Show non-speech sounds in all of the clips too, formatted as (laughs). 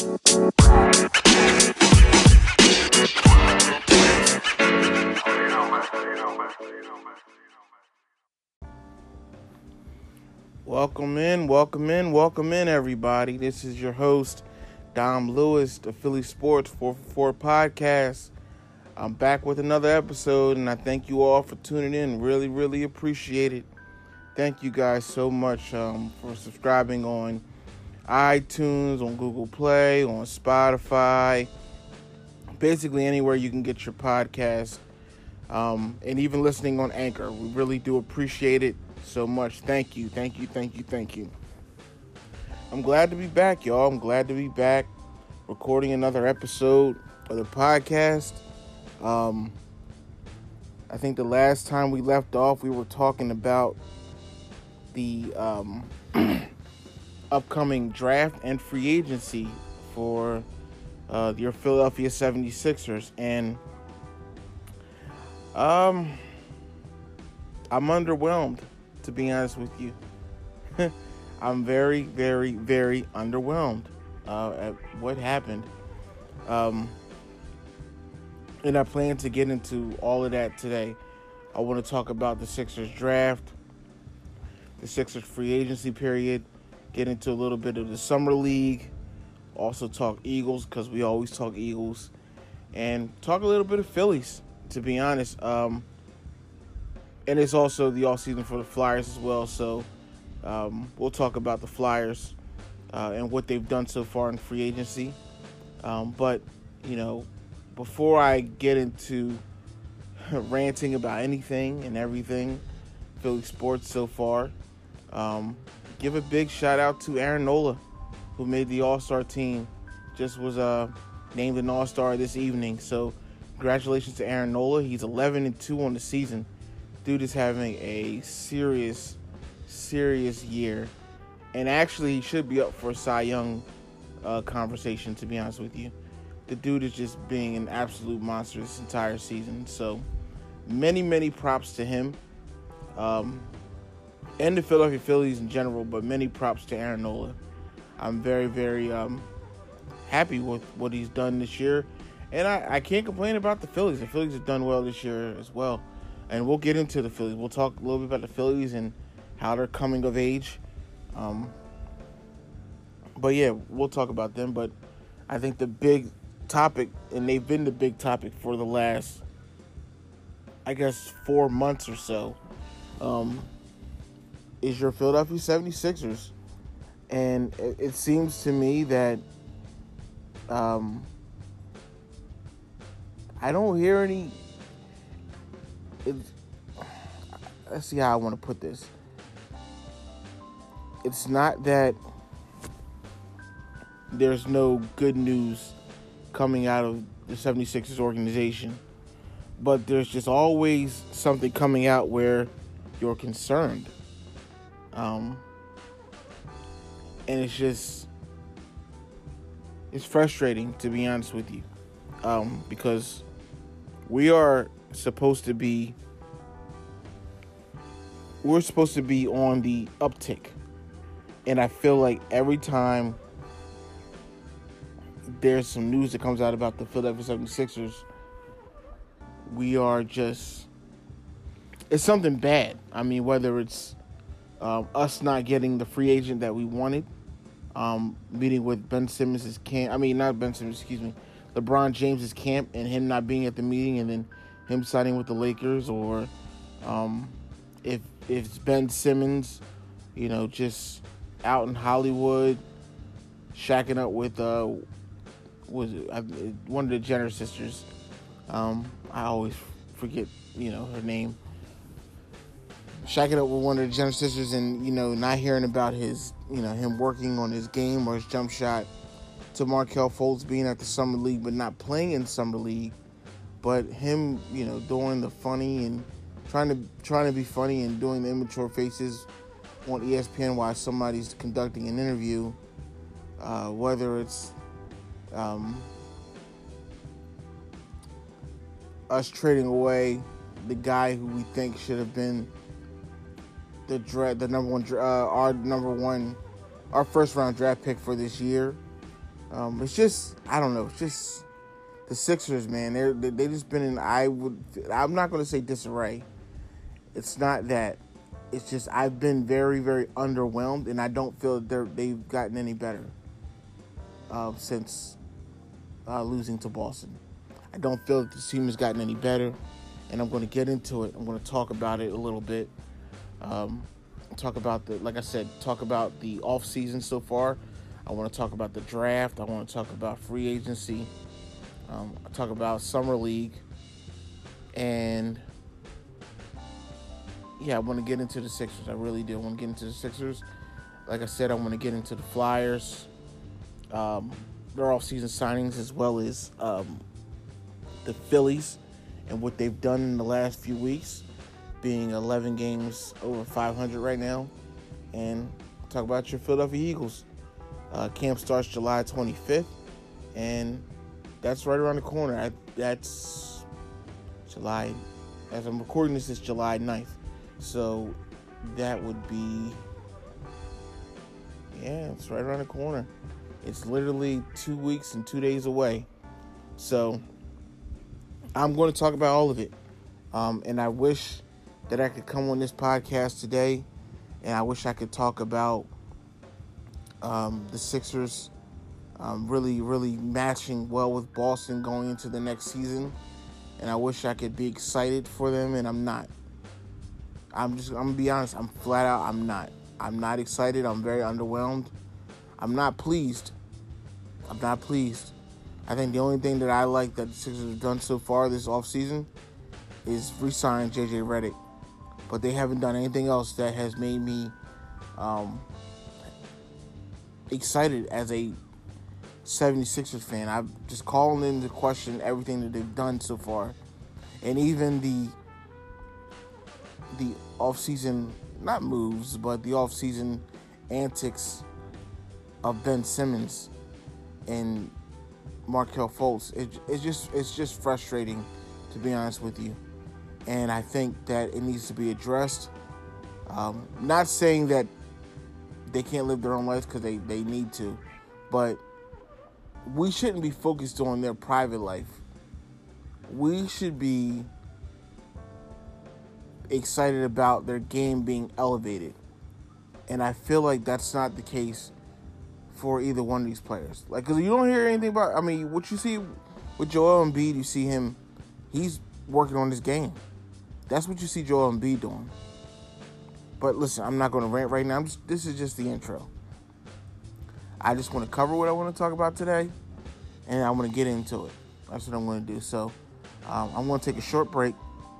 Welcome in, welcome in, welcome in, everybody. This is your host, Dom Lewis, the Philly Sports 444 podcast. I'm back with another episode, and I thank you all for tuning in. Really, really appreciate it. Thank you guys so much um, for subscribing on iTunes, on Google Play, on Spotify, basically anywhere you can get your podcast, um, and even listening on Anchor. We really do appreciate it so much. Thank you, thank you, thank you, thank you. I'm glad to be back, y'all. I'm glad to be back recording another episode of the podcast. Um, I think the last time we left off, we were talking about the um, (clears throat) upcoming draft and free agency for uh, your Philadelphia 76ers. And um, I'm underwhelmed, to be honest with you. (laughs) I'm very, very, very underwhelmed uh, at what happened. Um, and I plan to get into all of that today. I want to talk about the Sixers draft, the Sixers free agency period, get into a little bit of the summer league, also talk Eagles because we always talk Eagles, and talk a little bit of Phillies. To be honest, um, and it's also the off season for the Flyers as well. So um, we'll talk about the Flyers uh, and what they've done so far in free agency. Um, but you know, before I get into (laughs) ranting about anything and everything Philly sports so far, um, give a big shout out to Aaron Nola, who made the All Star team. Just was uh, named an All Star this evening. So congratulations to Aaron Nola. He's 11 and 2 on the season. Dude is having a serious, serious year, and actually he should be up for a Cy Young uh, conversation. To be honest with you the dude is just being an absolute monster this entire season. So many, many props to him. Um, and the Philadelphia Phillies in general, but many props to Aaron Nola. I'm very, very um, happy with what he's done this year. And I, I can't complain about the Phillies. The Phillies have done well this year as well. And we'll get into the Phillies. We'll talk a little bit about the Phillies and how they're coming of age. Um, but yeah, we'll talk about them. But I think the big topic, and they've been the big topic for the last, I guess, four months or so, um, is your Philadelphia 76ers. And it, it seems to me that um, I don't hear any. let's see how I want to put this. It's not that there's no good news coming out of the 76ers organization. But there's just always something coming out where you're concerned. Um, and it's just, it's frustrating to be honest with you. Um, because we are supposed to be, we're supposed to be on the uptick. And I feel like every time there's some news that comes out about the Philadelphia 76ers, we are just it's something bad. I mean, whether it's um, us not getting the free agent that we wanted, um, meeting with Ben Simmons' camp. I mean, not Ben Simmons, excuse me, LeBron James's camp, and him not being at the meeting, and then him signing with the Lakers, or um, if if it's Ben Simmons, you know, just out in Hollywood, shacking up with uh, was one of the Jenner sisters. Um, I always forget, you know, her name. Shacking up with one of the Jenner sisters, and you know, not hearing about his, you know, him working on his game or his jump shot. To Markelle Fultz being at the summer league, but not playing in summer league, but him, you know, doing the funny and trying to trying to be funny and doing the immature faces on ESPN while somebody's conducting an interview. Uh, whether it's um, us trading away the guy who we think should have been the draft, the number one, uh, our number one, our first round draft pick for this year, Um, it's just I don't know. It's just the Sixers, man. They're they just been in. I would. I'm not going to say disarray. It's not that. It's just I've been very very underwhelmed, and I don't feel they're they've gotten any better uh, since uh, losing to Boston. I don't feel that the team has gotten any better, and I'm going to get into it. I'm going to talk about it a little bit. Um, talk about the, like I said, talk about the off season so far. I want to talk about the draft. I want to talk about free agency. Um, I talk about summer league, and yeah, I want to get into the Sixers. I really do. I want to get into the Sixers. Like I said, I want to get into the Flyers, um, their off-season signings, as well as um, the Phillies and what they've done in the last few weeks, being 11 games over 500 right now, and talk about your Philadelphia Eagles. Uh, camp starts July 25th, and that's right around the corner. I, that's July. As I'm recording this, it's July 9th. So that would be, yeah, it's right around the corner. It's literally two weeks and two days away. So I'm going to talk about all of it. Um, and I wish that I could come on this podcast today and I wish I could talk about um, the Sixers um, really, really matching well with Boston going into the next season. And I wish I could be excited for them, and I'm not. I'm just, I'm gonna be honest, I'm flat out, I'm not. I'm not excited. I'm very underwhelmed. I'm not pleased. I'm not pleased. I think the only thing that I like that the Sixers have done so far this offseason is re-sign JJ Redick. But they haven't done anything else that has made me um, excited as a 76ers fan. I'm just calling into question everything that they've done so far. And even the the offseason not moves, but the offseason antics of Ben Simmons and Markelle Fultz. It, it's just it's just frustrating to be honest with you. And I think that it needs to be addressed. Um, not saying that they can't live their own lives because they, they need to, but we shouldn't be focused on their private life. We should be excited about their game being elevated. And I feel like that's not the case for either one of these players. Like, because you don't hear anything about, I mean, what you see with Joel Embiid, you see him, he's working on his game. That's what you see Joel Embiid doing. But listen, I'm not going to rant right now. Just, this is just the intro. I just want to cover what I want to talk about today, and I want to get into it. That's what I'm going to do. So um, I'm going to take a short break,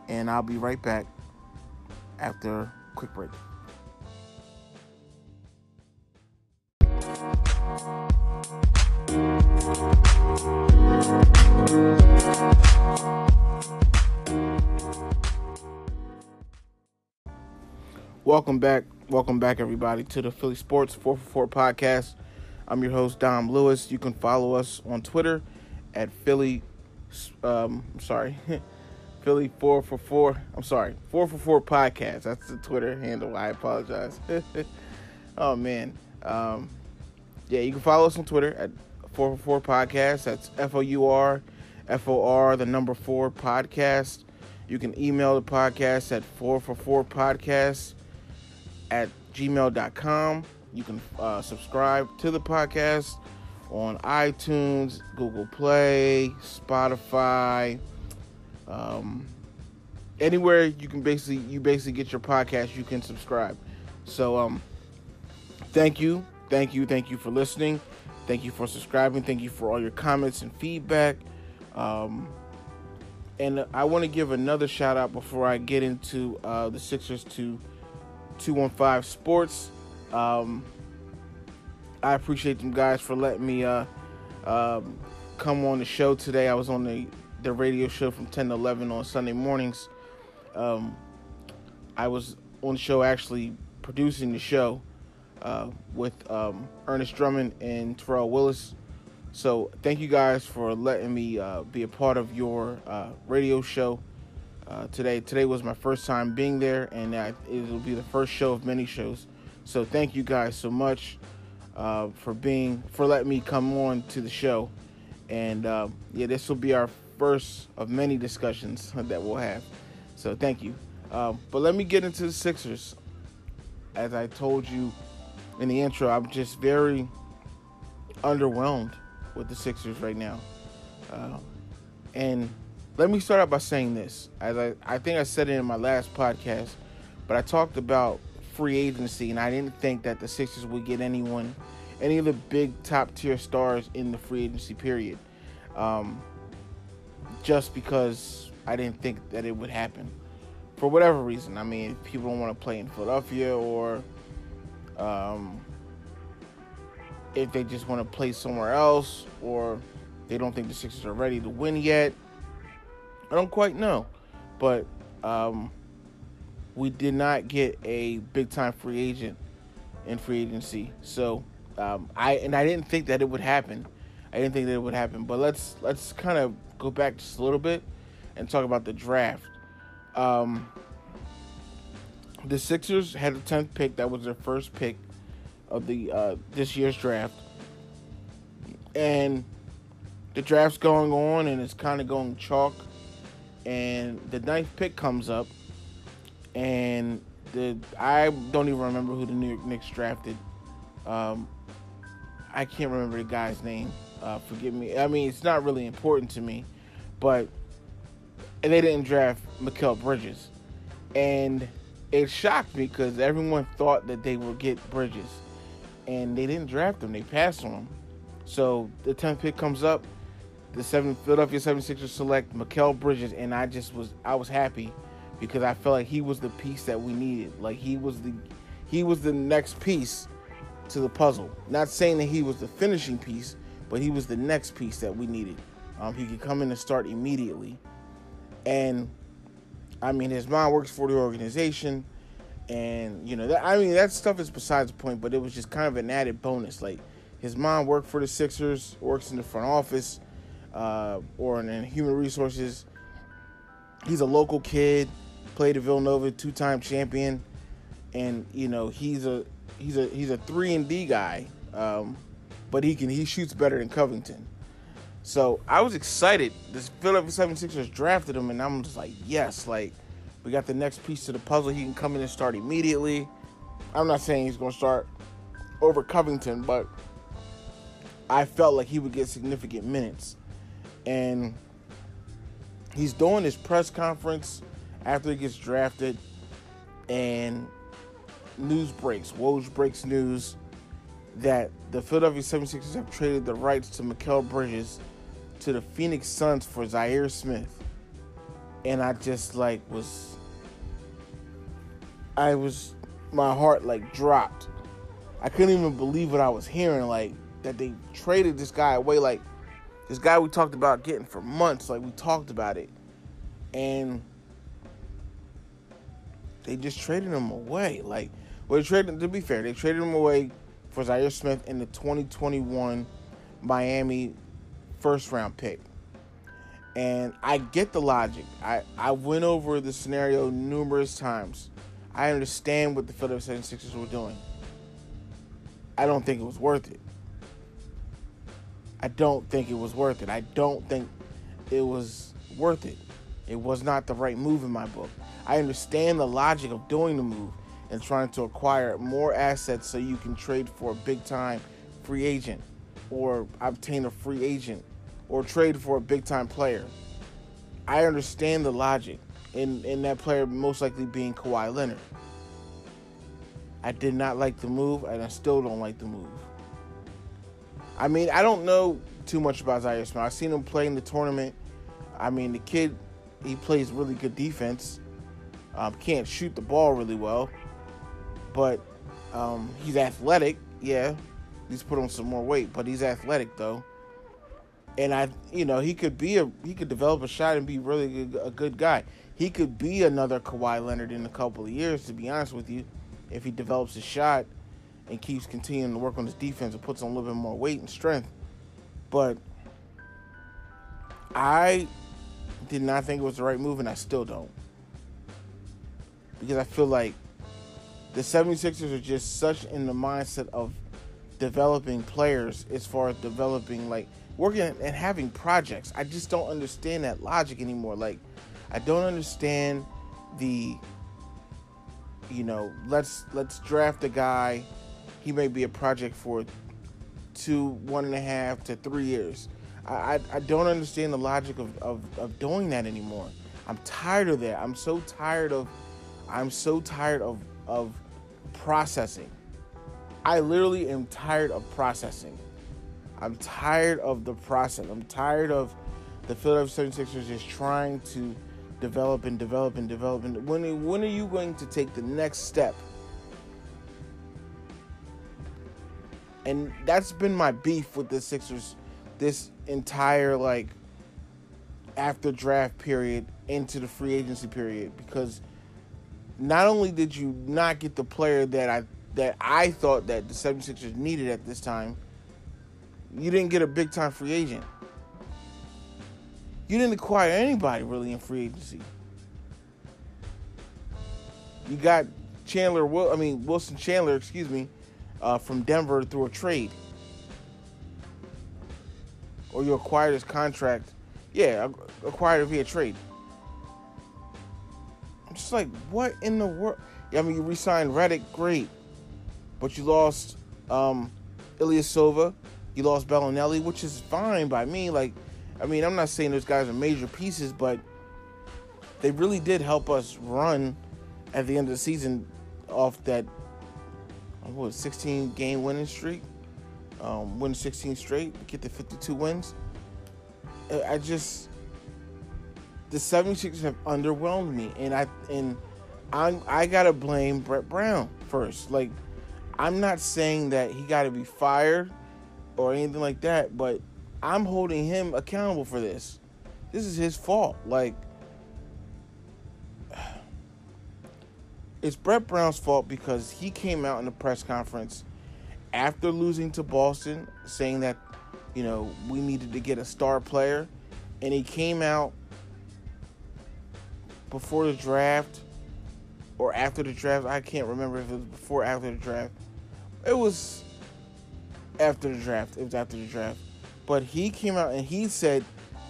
and I'll be right back after a quick break. Welcome back. Welcome back, everybody, to the Philly Sports 444 podcast. I'm your host, Dom Lewis. You can follow us on Twitter at Philly, um, I'm sorry, (laughs) Philly 444. I'm sorry, 444 podcast. That's the Twitter handle. I apologize. (laughs) oh, man. Um, yeah, you can follow us on Twitter at 444 podcast. That's F O U R F O R, the number four podcast. You can email the podcast at 444 podcast at gmail.com. You can uh, subscribe to the podcast on iTunes, Google Play, Spotify, um, anywhere you can basically you basically get your podcast. You can subscribe. So um, thank you, thank you, thank you for listening. Thank you for subscribing. Thank you for all your comments and feedback. Um, and I want to give another shout out before I get into uh, the Sixers to 215 Sports. Um, I appreciate them guys for letting me uh, um, come on the show today. I was on the, the radio show from 10 to 11 on Sunday mornings. Um, I was on the show actually producing the show uh, with um, Ernest Drummond and Terrell Willis. So thank you guys for letting me uh, be a part of your uh, radio show uh, today. Today was my first time being there, and it will be the first show of many shows. So thank you guys so much. uh, for being for letting me come on to the show. And uh, yeah, this will be our first of many discussions that we'll have. So thank you. Um, but let me get into the Sixers. As I told you in the intro, I'm just very underwhelmed with the Sixers right now. Uh, and let me start out by saying this. As I, I think I said it in my last podcast, but I talked about free agency, and I didn't think that the Sixers would get anyone, any of the big top tier stars in the free agency period. Um, just because I didn't think that it would happen for whatever reason. I mean, people don't want to play in Philadelphia or um, if they just want to play somewhere else or they don't think the Sixers are ready to win yet. I don't quite know. But um, we did not get a big time free agent in free agency. So um, I and I didn't think that it would happen. I didn't think that it would happen. But let's let's kind of go back just a little bit and talk about the draft. Um, the Sixers had the tenth pick. That was their first pick of the uh, this year's draft, and the draft's going on, and it's kind of going chalk. And the ninth pick comes up, and the I don't even remember who the New York Knicks drafted. Um, I can't remember the guy's name. Uh, forgive me. I mean, it's not really important to me, but they didn't draft Mikal Bridges, and it shocked me because everyone thought that they would get Bridges, and they didn't draft him. They passed on him. So the 10th pick comes up. The seven Philadelphia 76ers select Mikal Bridges, and I just was I was happy because I felt like he was the piece that we needed. Like he was the he was the next piece to the puzzle. Not saying that he was the finishing piece, but he was the next piece that we needed. Um, he could come in and start immediately. And I mean, his mom works for the organization, and you know, that, I mean, that stuff is besides the point. But it was just kind of an added bonus. Like his mom worked for the Sixers, works in the front office, uh, or in human resources. He's a local kid, played at Villanova, two-time champion, and you know, he's a he's a he's a three and D guy, um, but he can he shoots better than Covington. So I was excited. This Philadelphia 76ers drafted him, and I'm just like, yes, like we got the next piece to the puzzle. He can come in and start immediately. I'm not saying he's going to start over Covington, but I felt like he would get significant minutes. And he's doing his press conference after he gets drafted, and news breaks. Woj breaks news that the Philadelphia 76ers have traded the rights to Mikal Bridges to the Phoenix Suns for Zhaire Smith. And I just like was I was my heart like dropped. I couldn't even believe what I was hearing like that they traded this guy away like this guy we talked about getting for months like we talked about it. And they just traded him away. Like well, they traded to be fair, they traded him away for Zhaire Smith in the 2021 Miami first round pick. And I get the logic. I, I went over the scenario numerous times. I understand what the Philadelphia 76ers were doing. I don't think it was worth it. I don't think it was worth it. I don't think it was worth it. It was not the right move in my book. I understand the logic of doing the move and trying to acquire more assets so you can trade for a big time free agent or obtain a free agent or trade for a big time player. I understand the logic in, in that player most likely being Kawhi Leonard. I did not like the move, and I still don't like the move. I mean, I don't know too much about Zhaire Smith. I've seen him play in the tournament. I mean, the kid, he plays really good defense. Um, can't shoot the ball really well, but um, he's athletic. Yeah, he's put on some more weight, but he's athletic though and I, you know, he could be a he could develop a shot and be really good, a good guy. He could be another Kawhi Leonard in a couple of years, to be honest with you, if he develops his shot and keeps continuing to work on his defense and puts on a little bit more weight and strength. But I did not think it was the right move, and I still don't. Because I feel like the 76ers are just such in the mindset of developing players as far as developing like working and having projects. I just don't understand that logic anymore. Like I don't understand the you know, let's let's draft a guy. He may be a project for two, one and a half to three years. I, I, don't understand the logic of, of, of doing that anymore. I'm tired of that. I'm so tired of I'm so tired of of processing. I literally am tired of processing. I'm tired of the process. I'm tired of the Philadelphia 76ers just trying to develop and develop and develop. And when, when are you going to take the next step? And that's been my beef with the Sixers this entire like after draft period into the free agency period because not only did you not get the player that I that I thought that the 76ers needed at this time, you didn't get a big time free agent. You didn't acquire anybody really in free agency. You got Chandler, I mean Wilson Chandler, excuse me, uh, from Denver through a trade, or you acquired his contract. Yeah, acquired it via trade. I'm just like, what in the world? I mean, you re-signed Redick, great, but you lost um, Ilyasova, you lost Belinelli, which is fine by me. Like, I mean, I'm not saying those guys are major pieces, but they really did help us run at the end of the season off that what 16 game winning streak, um, win 16 straight, get the 52 wins. I just the 76ers have underwhelmed me, and I and I'm I gotta blame Brett Brown first. Like, I'm not saying that he got to be fired or anything like that, but I'm holding him accountable for this. This is his fault. Like, it's Brett Brown's fault because he came out in the press conference after losing to Boston saying that, you know, we needed to get a star player. And he came out before the draft or after the draft. I can't remember if it was before after the draft. It was after the draft. It was after the draft. But he came out and he said,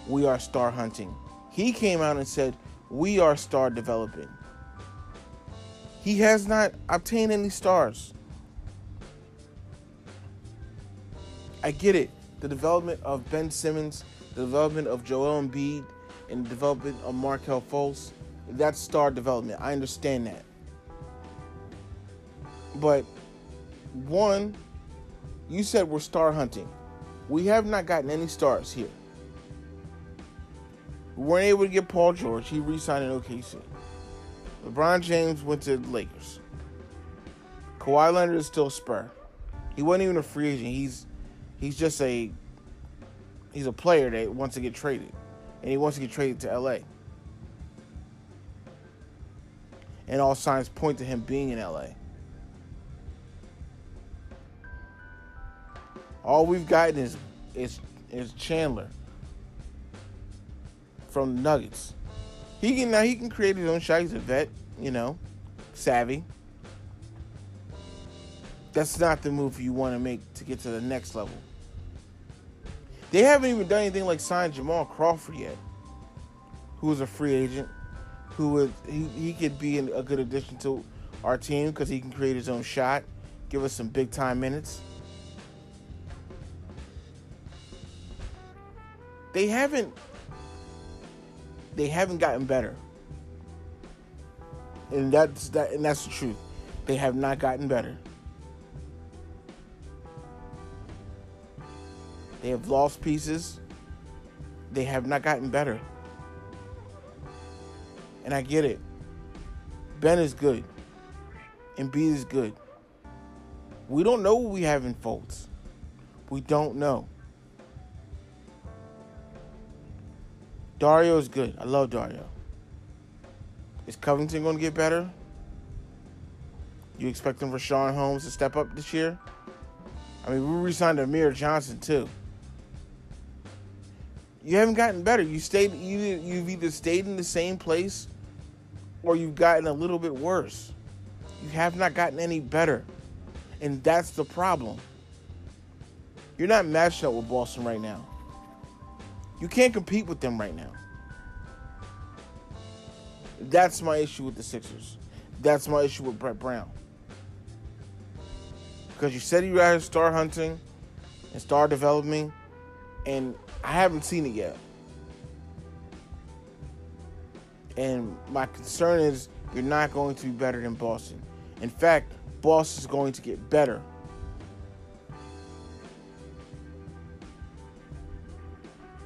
We are star hunting. He came out and said, We are star developing. He has not obtained any stars. I get it. The development of Ben Simmons, the development of Joel Embiid, and the development of Markelle Fultz, that's star development. I understand that. But one, you said we're star hunting. We have not gotten any stars here. We weren't able to get Paul George. He re-signed in OKC. LeBron James went to Lakers. Kawhi Leonard is still a Spur. He wasn't even a free agent. He's he's just a he's a player that wants to get traded, and he wants to get traded to LA. And all signs point to him being in LA. All we've gotten is is is Chandler from Nuggets. He can now he can create his own shot. He's a vet, you know, savvy. That's not the move you want to make to get to the next level. They haven't even done anything like sign Jamal Crawford yet, who is a free agent, who would he, he could be a good addition to our team because he can create his own shot, give us some big time minutes. They haven't they haven't gotten better. And that's that and that's the truth. They have not gotten better. They have lost pieces. They have not gotten better. And I get it. Ben is good. Embiid is good. We don't know what we have in Fultz. We don't know. Dario is good. I love Dario. Is Covington going to get better? You expecting Richaun Holmes to step up this year? I mean, we re-signed Amir Johnson too. You haven't gotten better. You stayed. You you've either stayed in the same place, or you've gotten a little bit worse. You have not gotten any better, and that's the problem. You're not matched up with Boston right now. You can't compete with them right now. That's my issue with the Sixers. That's my issue with Brett Brown. Because you said you guys start hunting and start developing, and I haven't seen it yet. And my concern is you're not going to be better than Boston. In fact, Boston is going to get better.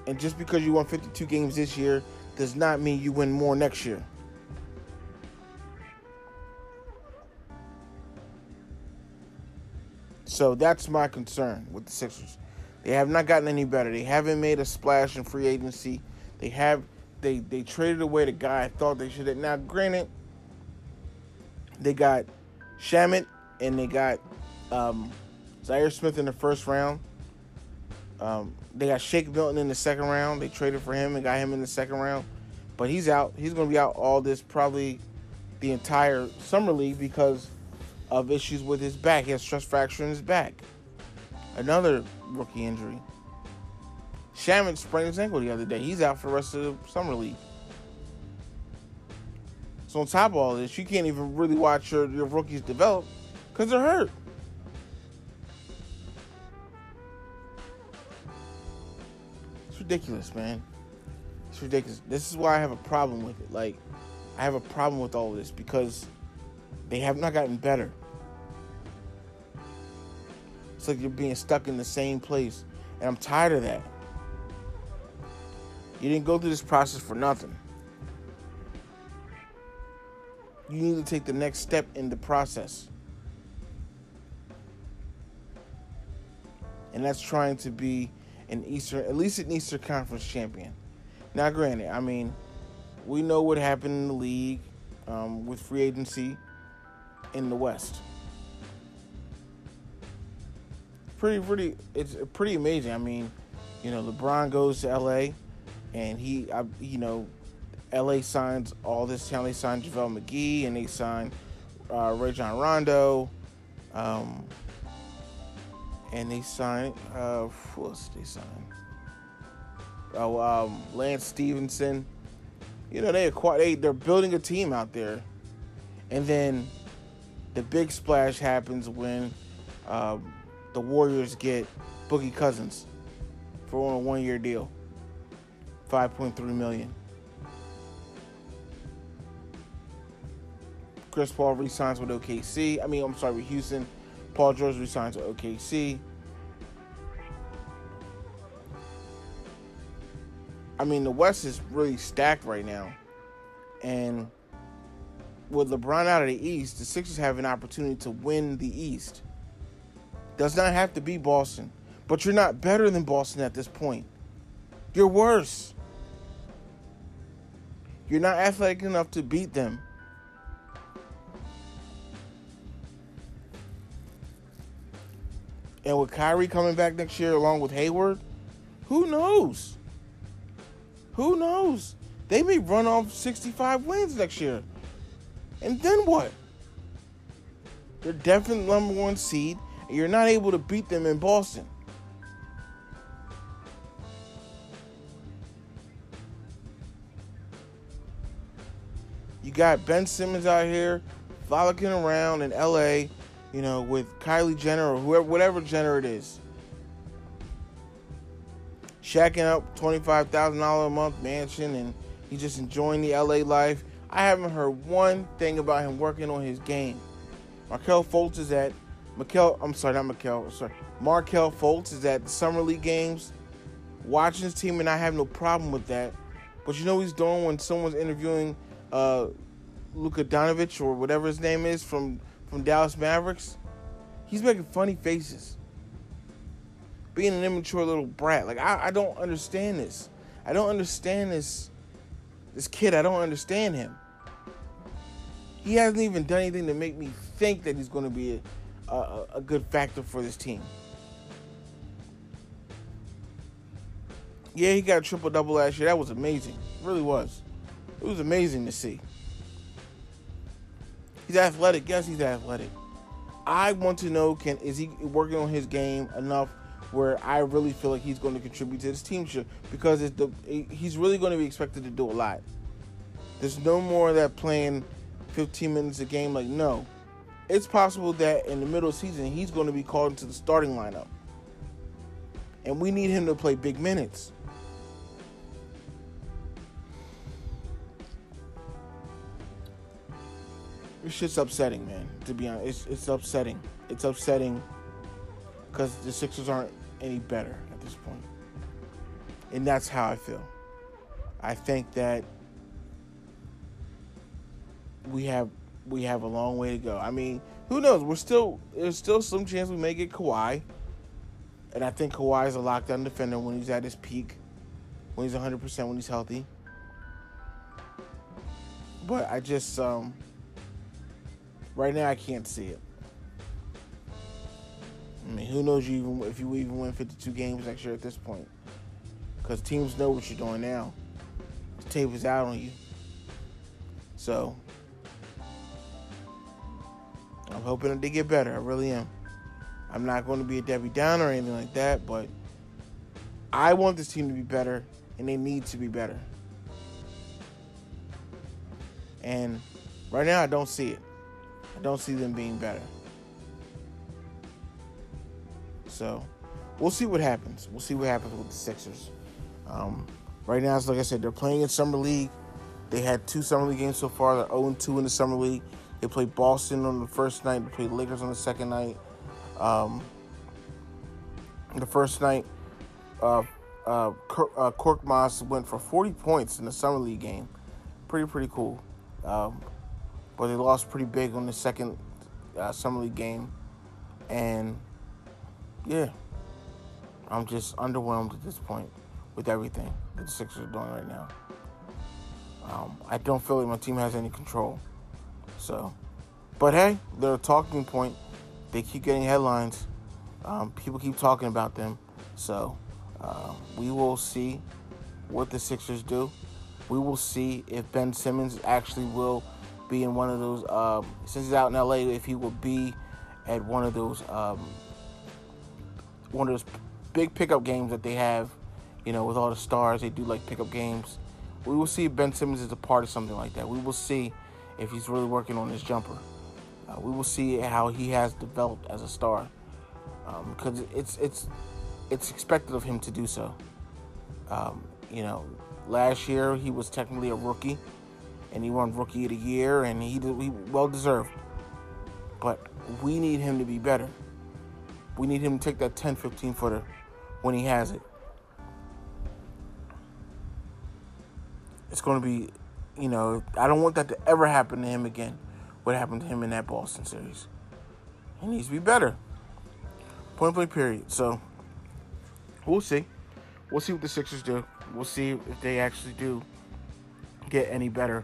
And just because you won 52 games this year does not mean you win more next year. So that's my concern with the Sixers. They have not gotten any better. They haven't made a splash in free agency. They have they they traded away the guy I thought they should have. Now, granted, they got Shamet and they got um, Zhaire Smith in the first round. Um, they got Shake Milton in the second round. They traded for him and got him in the second round, but he's out. He's going to be out all this probably the entire summer league because of issues with his back. He has stress fracture in his back. Another rookie injury. Shamet sprained his ankle the other day. He's out for the rest of the summer league. So on top of all this, you can't even really watch your, your rookies develop because they're hurt. Ridiculous, man. It's ridiculous. This is why I have a problem with it. Like, I have a problem with all this because they have not gotten better. It's like you're being stuck in the same place. And I'm tired of that. You didn't go through this process for nothing. You need to take the next step in the process. And that's trying to be an Eastern, at least an Eastern Conference champion. Now, granted, I mean, we know what happened in the league um, with free agency in the West. Pretty, pretty, it's pretty amazing. I mean, you know, LeBron goes to LA, and he, I, you know, LA signs all this talent. They signed JaVale McGee, and they signed uh, Rajon Rondo, um, and they signed uh, who they sign? Oh, um, Lance Stephenson. You know, they acquired. They, they're building a team out there, and then the big splash happens when um, the Warriors get Boogie Cousins for a one-year deal, five point three million. Chris Paul resigns with OKC. I mean, I'm sorry, with Houston. Paul George resigns with OKC. I mean, the West is really stacked right now. And with LeBron out of the East, the Sixers have an opportunity to win the East. Does not have to be Boston, but you're not better than Boston at this point. You're worse. You're not athletic enough to beat them. And with Kyrie coming back next year along with Hayward, who knows? Who knows? They may run off 65 wins next year. And then what? They're definitely number one seed, and you're not able to beat them in Boston. You got Ben Simmons out here frolicking around in LA, you know, with Kylie Jenner or whoever, whatever Jenner it is. Shacking up $25,000 a month mansion and he's just enjoying the LA life. I haven't heard one thing about him working on his game. Markelle Fultz is at Markelle, I'm sorry, not Markelle, sorry. Markelle Fultz is at the Summer League games watching his team, and I have no problem with that. But you know he's doing when someone's interviewing uh, Luka Doncic or whatever his name is from, from Dallas Mavericks? He's making funny faces. Being an immature little brat. Like, I, I don't understand this. I don't understand this this kid. I don't understand him. He hasn't even done anything to make me think that he's going to be a, a, a good factor for this team. Yeah, he got a triple double last year. That was amazing. It really was. It was amazing to see. He's athletic. Yes, he's athletic. I want to know can is he working on his game enough where I really feel like he's going to contribute to this team should because it's the he's really going to be expected to do a lot. There's no more that playing 15 minutes a game. Like no, it's possible that in the middle of season he's going to be called into the starting lineup, and we need him to play big minutes. This shit's upsetting, man. To be honest, it's it's upsetting. It's upsetting because the Sixers aren't any better at this point. And that's how I feel. I think that we have we have a long way to go. I mean, who knows? We're still there's still some chance we may get Kawhi. And I think Kawhi is a lockdown defender when he's at his peak, when he's 100%, when he's healthy. But I just um right now I can't see it. I mean, who knows you even if you even win 52 games next year at this point? Because teams know what you're doing now. The tape is out on you. So I'm hoping that they get better. I really am. I'm not going to be a Debbie Downer or anything like that, but I want this team to be better, and they need to be better. And right now, I don't see it. I don't see them being better. So we'll see what happens. We'll see what happens with the Sixers. Um, right now, it's like I said, they're playing in summer league. They had two summer league games so far. They're 0 2 in the summer league. They played Boston on the first night. They played Lakers on the second night. Um, the first night, uh, uh, uh, went for 40 points in the summer league game. Pretty pretty cool. Um, but they lost pretty big on the second uh, summer league game, and yeah, I'm just underwhelmed at this point with everything that the Sixers are doing right now. Um, I don't feel like my team has any control. So, but hey, they're a talking point. They keep getting headlines. Um, people keep talking about them. So, uh, we will see what the Sixers do. We will see if Ben Simmons actually will be in one of those. Um, since he's out in LA, if he will be at one of those um, one of those big pickup games that they have, you know, with all the stars. They do like pickup games. We will see if Ben Simmons is a part of something like that. We will see if he's really working on his jumper. Uh, we will see how he has developed as a star, because um, it's it's it's expected of him to do so. Um, you know, last year he was technically a rookie, and he won Rookie of the Year, and he, he well deserved. But we need him to be better. We need him to take that 10, 15 footer when he has it. It's going to be, you know, I don't want that to ever happen to him again. What happened to him in that Boston series? He needs to be better. Point blank, period. So, we'll see. We'll see what the Sixers do. We'll see if they actually do get any better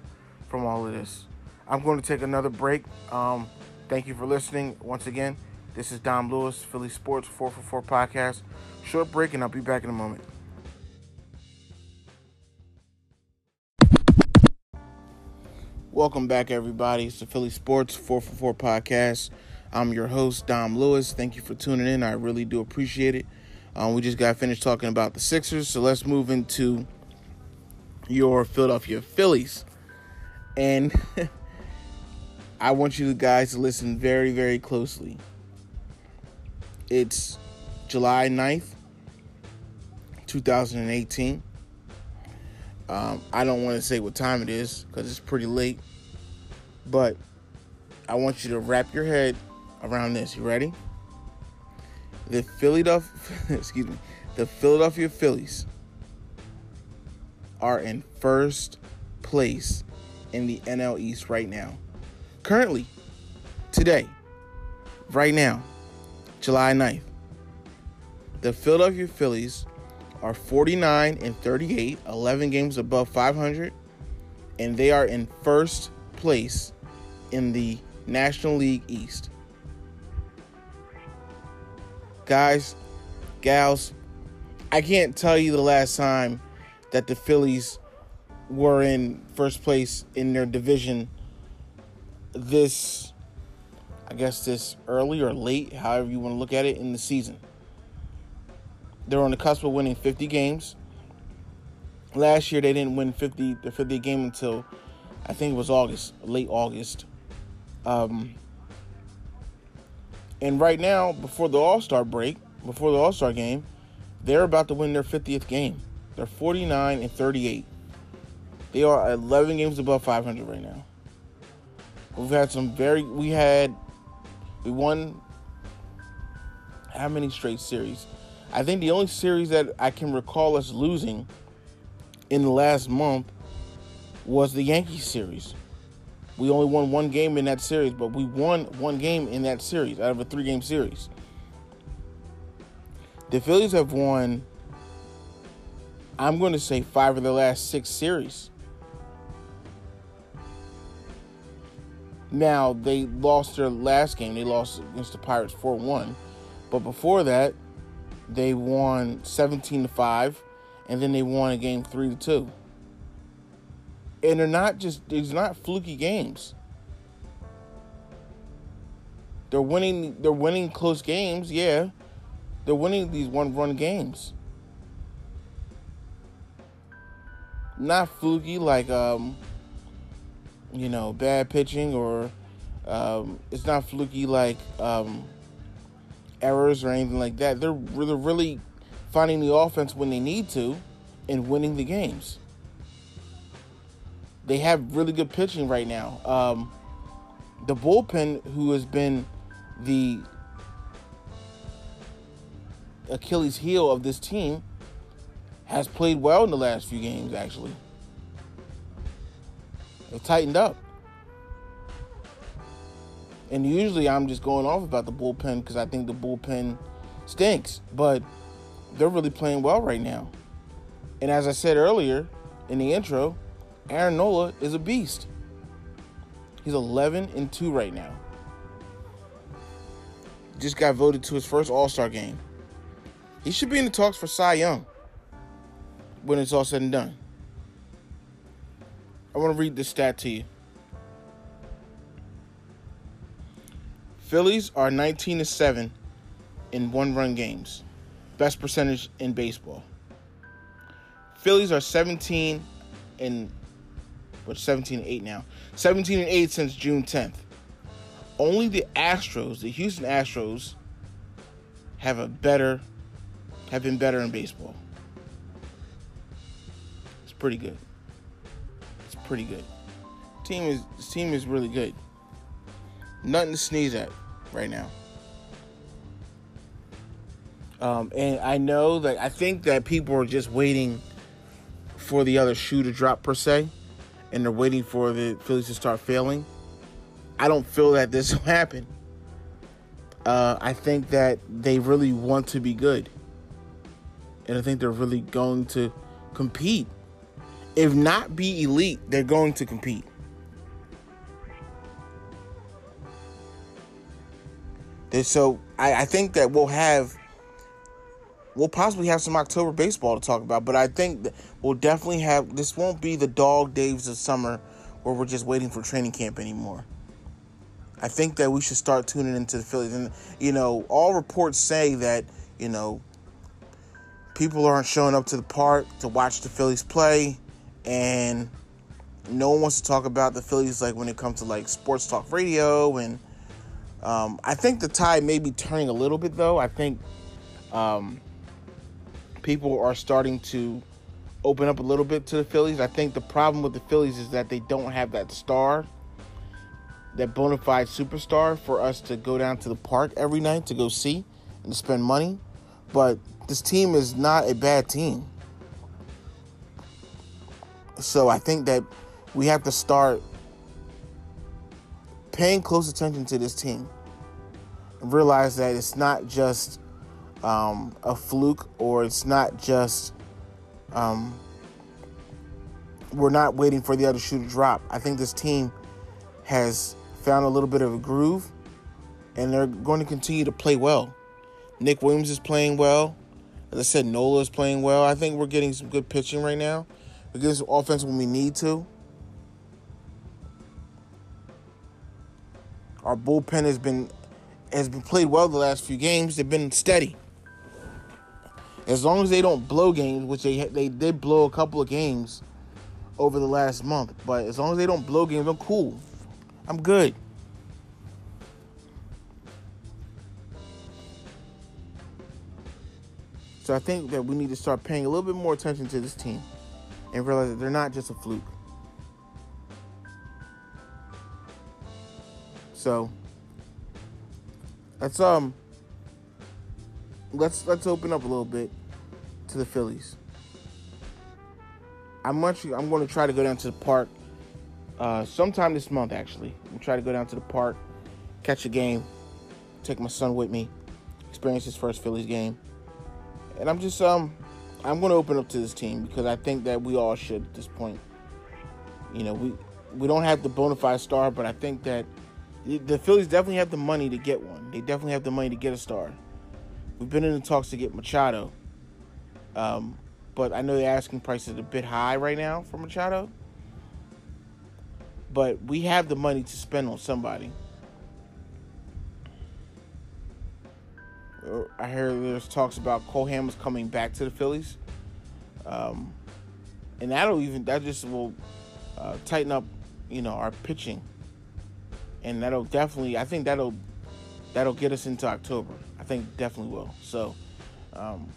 from all of this. I'm going to take another break. Um, thank you for listening once again. This is Dom Lewis, Philly Sports 444 Podcast. Short break, and I'll be back in a moment. Welcome back, everybody. It's the Philly Sports 444 Podcast. I'm your host, Dom Lewis. Thank you for tuning in. I really do appreciate it. Um, we just got finished talking about the Sixers, so let's move into your Philadelphia Phillies. And (laughs) I want you guys to listen very, very closely. It's July 9th, 2018. Um, I don't want to say what time it is because it's pretty late. But I want you to wrap your head around this. You ready? The Philadelphia, (laughs) excuse me, the Philadelphia Phillies are in first place in the NL East right now. Currently, today, right now, July 9th. The Philadelphia Phillies are 49 and 38, 11 games above 500, and they are in first place in the National League East. Guys, gals, I can't tell you the last time that the Phillies were in first place in their division this I guess this early or late, however you want to look at it, in the season. They're on the cusp of winning 50 games. Last year they didn't win 50 the 50 game until I think it was August, late August. Um, and right now, before the All Star break, before the All Star game, they're about to win their 50th game. They're 49 and 38. They are 11 games above 500 right now. We've had some very. We had. We won. How many straight series? I think the only series that I can recall us losing in the last month was the Yankees series. We only won one game in that series, but we won one game in that series out of a three game series. The Phillies have won, I'm going to say, five of the last six series. Now, they lost their last game. They lost against the Pirates 4 1. But before that, they won 17 to 5, and then they won a game 3 to 2 and they're not just these not fluky games. They're winning they're winning close games, yeah. They're winning these one run games. Not fluky like um you know, bad pitching or um, it's not fluky like um, errors or anything like that. They're, they're really finding the offense when they need to and winning the games they have really good pitching right now. Um, the bullpen, who has been the Achilles heel of this team, has played well in the last few games, actually. They've tightened up. And usually I'm just going off about the bullpen because I think the bullpen stinks. But they're really playing well right now. And as I said earlier in the intro, Aaron Nola is a beast. He's 11 and 2 right now. Just got voted to his first All Star game. He should be in the talks for Cy Young when it's all said and done. I want to read this stat to you. Phillies are 19 to 7 in one run games. Best percentage in baseball. Phillies are 17 and but 17 and 8 now. 17 and 8 since June 10th. Only the Astros, the Houston Astros, have a better, have been better in baseball. It's pretty good. Pretty good. Team is team is really good. Nothing to sneeze at right now. Um, and I know that I think that people are just waiting for the other shoe to drop per se and they're waiting for the Phillies to start failing. I don't feel that this (laughs) will happen. Uh, I think that they really want to be good. And I think they're really going to compete. If not be elite, they're going to compete. so I, I think that we'll have we'll possibly have some October baseball to talk about, but I think we'll definitely have. This won't be the dog days of summer where we're just waiting for training camp anymore. I think that we should start tuning into the Phillies, and you know, all reports say that you know people aren't showing up to the park to watch the Phillies play, and no one wants to talk about the Phillies like when it comes to like sports talk radio and. Um, I think the tide may be turning a little bit though. I think um, people are starting to open up a little bit to the Phillies. I think the problem with the Phillies is that they don't have that star, that bona fide superstar for us to go down to the park every night to go see and to spend money. But this team is not a bad team. So I think that we have to start paying close attention to this team and realize that it's not just um, a fluke or it's not just um, we're not waiting for the other shoe to drop. I think this team has found a little bit of a groove and they're going to continue to play well. Nick Williams is playing well. As I said, Nola is playing well. I think we're getting some good pitching right now. Some offense when we need to. Our bullpen has been has been played well the last few games. They've been steady. As long as they don't blow games, which they they did blow a couple of games over the last month, but as long as they don't blow games, I'm cool. I'm good. So I think that we need to start paying a little bit more attention to this team and realize that they're not just a fluke. So let's um let's let's open up a little bit to the Phillies. I'm much I'm going to try to go down to the park uh, sometime this month. Actually, I'm try to go down to the park, catch a game, take my son with me, experience his first Phillies game, and I'm just um I'm going to open up to this team because I think that we all should at this point. You know, we we don't have the bona fide star, but I think that the Phillies definitely have the money to get one. They definitely have the money to get a star. We've been in the talks to get Machado, um, but I know the asking price is a bit high right now for Machado. But we have the money to spend on somebody. I heard there's talks about Cole Hamels coming back to the Phillies, um, and that'll even that just will uh, tighten up, you know, our pitching, and that'll definitely I think that'll that'll get us into October. I think definitely will. So, um,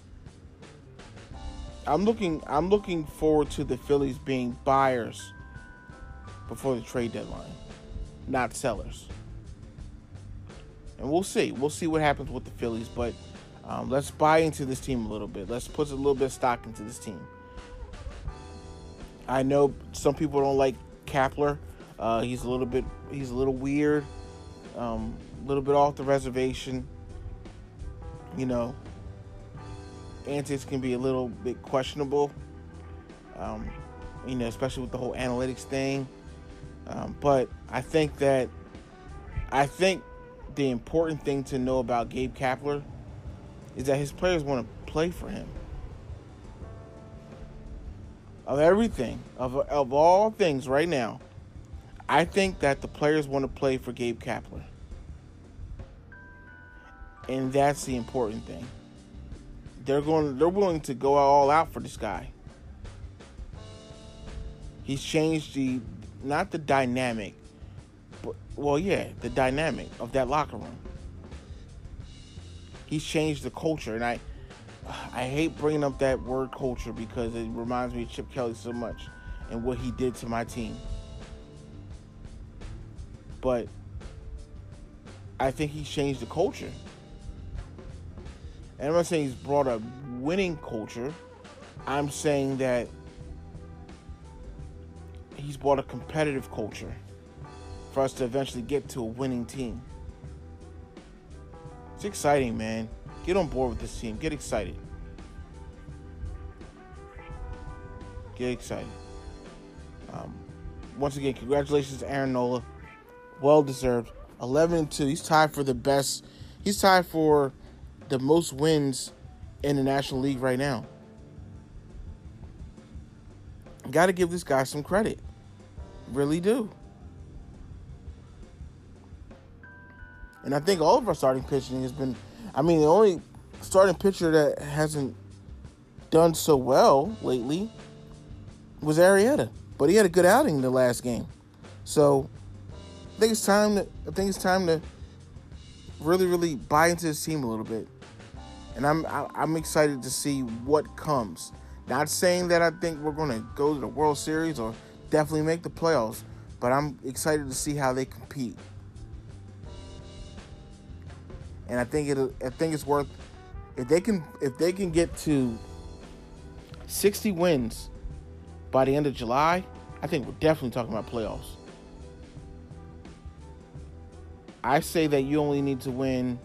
I'm looking I'm looking forward to the Phillies being buyers before the trade deadline, not sellers and we'll see. We'll see what happens with the Phillies, but um, let's buy into this team a little bit. Let's put a little bit of stock into this team. I know some people don't like Kapler. Uh, he's a little bit he's a little weird, um, a little bit off the reservation. You know, antics can be a little bit questionable. Um, you know, especially with the whole analytics thing. Um, but I think that I think the important thing to know about Gabe Kapler is that his players want to play for him. Of everything, of, of all things right now, I think that the players want to play for Gabe Kapler. And that's the important thing. They're going they're willing to go all out for this guy. He's changed the not the dynamic, well, yeah, the dynamic of that locker room. He's changed the culture, and I, I hate bringing up that word culture because it reminds me of Chip Kelly so much and what he did to my team. But I think he's changed the culture. And I'm not saying he's brought a winning culture. I'm saying that he's brought a competitive culture for us to eventually get to a winning team. It's exciting, man. Get on board with this team. Get excited. Get excited. Um, once again, congratulations to Aaron Nola. Well deserved. 11 and 2. He's tied for the best. He's tied for the most wins in the National League right now. Got to give this guy some credit. Really do. And I think all of our starting pitching has been. I mean, the only starting pitcher that hasn't done so well lately was Arrieta, but he had a good outing in the last game. So I think it's time to. I think it's time to really, really buy into this team a little bit, and I'm I'm excited to see what comes. Not saying that I think we're going to go to the World Series or definitely make the playoffs, but I'm excited to see how they compete and I think it I think it's worth if they can if they can get to 60 wins by the end of July, I think we're definitely talking about playoffs. I say that you only need to win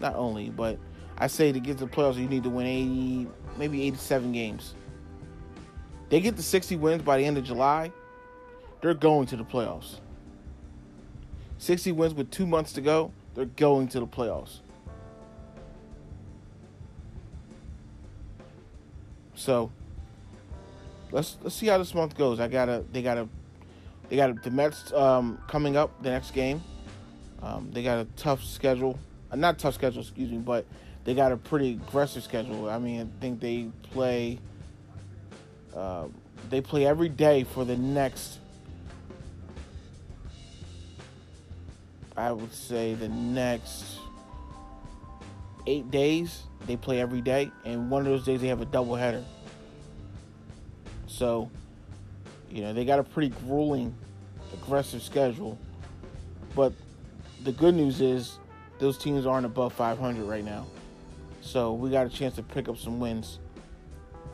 not only, but I say to get to the playoffs you need to win 80 maybe 87 games. They get to 60 wins by the end of July, they're going to the playoffs. 60 wins with two months to go, they're going to the playoffs. So let's let's see how this month goes. I gotta they gotta they got the Mets um, coming up the next game. Um, they got a tough schedule, uh, not tough schedule, excuse me, but they got a pretty aggressive schedule. I mean, I think they play uh, they play every day for the next I would say the next eight days they play every day, and one of those days they have a doubleheader. So, you know, they got a pretty grueling, aggressive schedule. But the good news is those teams aren't above 500 right now. So we got a chance to pick up some wins.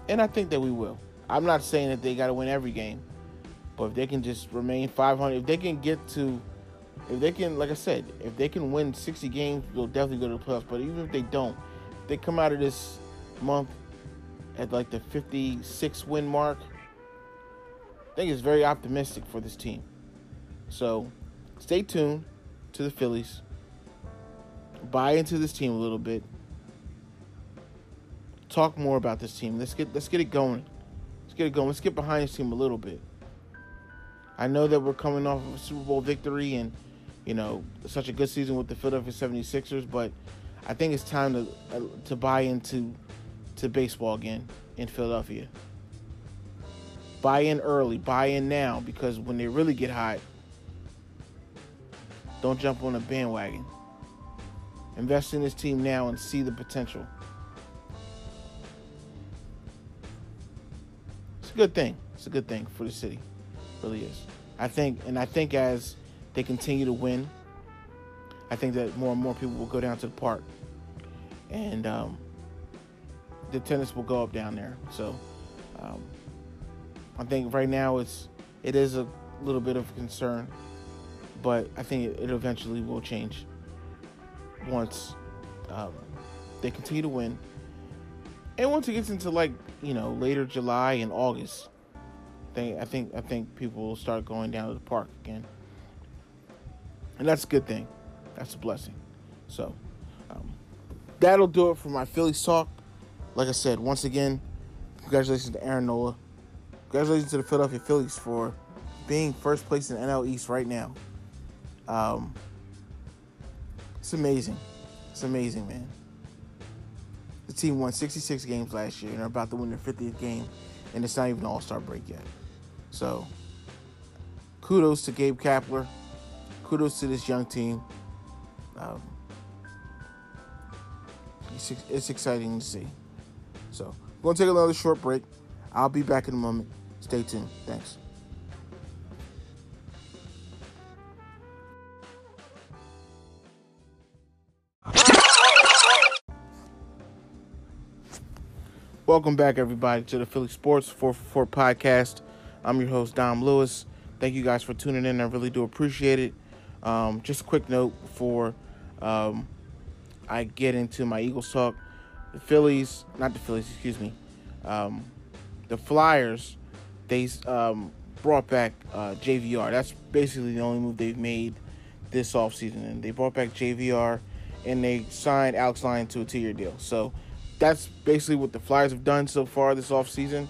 And I think that we will. I'm not saying that they got to win every game, but if they can just remain 500, if they can get to if they can, like I said, if they can win 60 games, they'll definitely go to the playoffs. But even if they don't, if they come out of this month at like the 56 win mark, I think it's very optimistic for this team. So stay tuned to the Phillies. Buy into this team a little bit. Talk more about this team. Let's get let's get it going. Let's get it going. Let's get behind this team a little bit. I know that we're coming off of a Super Bowl victory and you know, such a good season with the Philadelphia 76ers, but I think it's time to uh, to buy into to baseball again in Philadelphia. Buy in early, buy in now because when they really get hot, don't jump on a bandwagon. Invest in this team now and see the potential. It's a good thing. It's a good thing for the city. It really is. I think and I think as they continue to win, I think that more and more people will go down to the park, and um, the tennis will go up down there. So um, I think right now it's it is a little bit of concern, but I think it, eventually will change once um, they continue to win, and once it gets into like you know later July and August. I think I think I think people will start going down to the park again and that's a good thing. That's a blessing. So um, that'll do it for my Phillies talk. Like I said, once again, congratulations to Aaron Nola. Congratulations to the Philadelphia Phillies for being first place in the NL East right now. Um, it's amazing. It's amazing, man. The team won 66 games last year and are about to win their 50th game, and it's not even All Star break yet. So, kudos to Gabe Kapler kudos to this young team. Um, it's, it's exciting to see. So, we're going to take another short break. I'll be back in a moment. Stay tuned. Thanks. Welcome back, everybody, to the Philly Sports 444 podcast. I'm your host, Dom Lewis. Thank you guys for tuning in. I really do appreciate it. Um, just a quick note before um, I get into my Eagles talk. The Phillies, not the Phillies, excuse me. Um, the Flyers, they um, brought back uh, JVR. That's basically the only move they've made this offseason. And they brought back JVR and they signed Alex Lyon to a two year deal. So that's basically what the Flyers have done so far this offseason.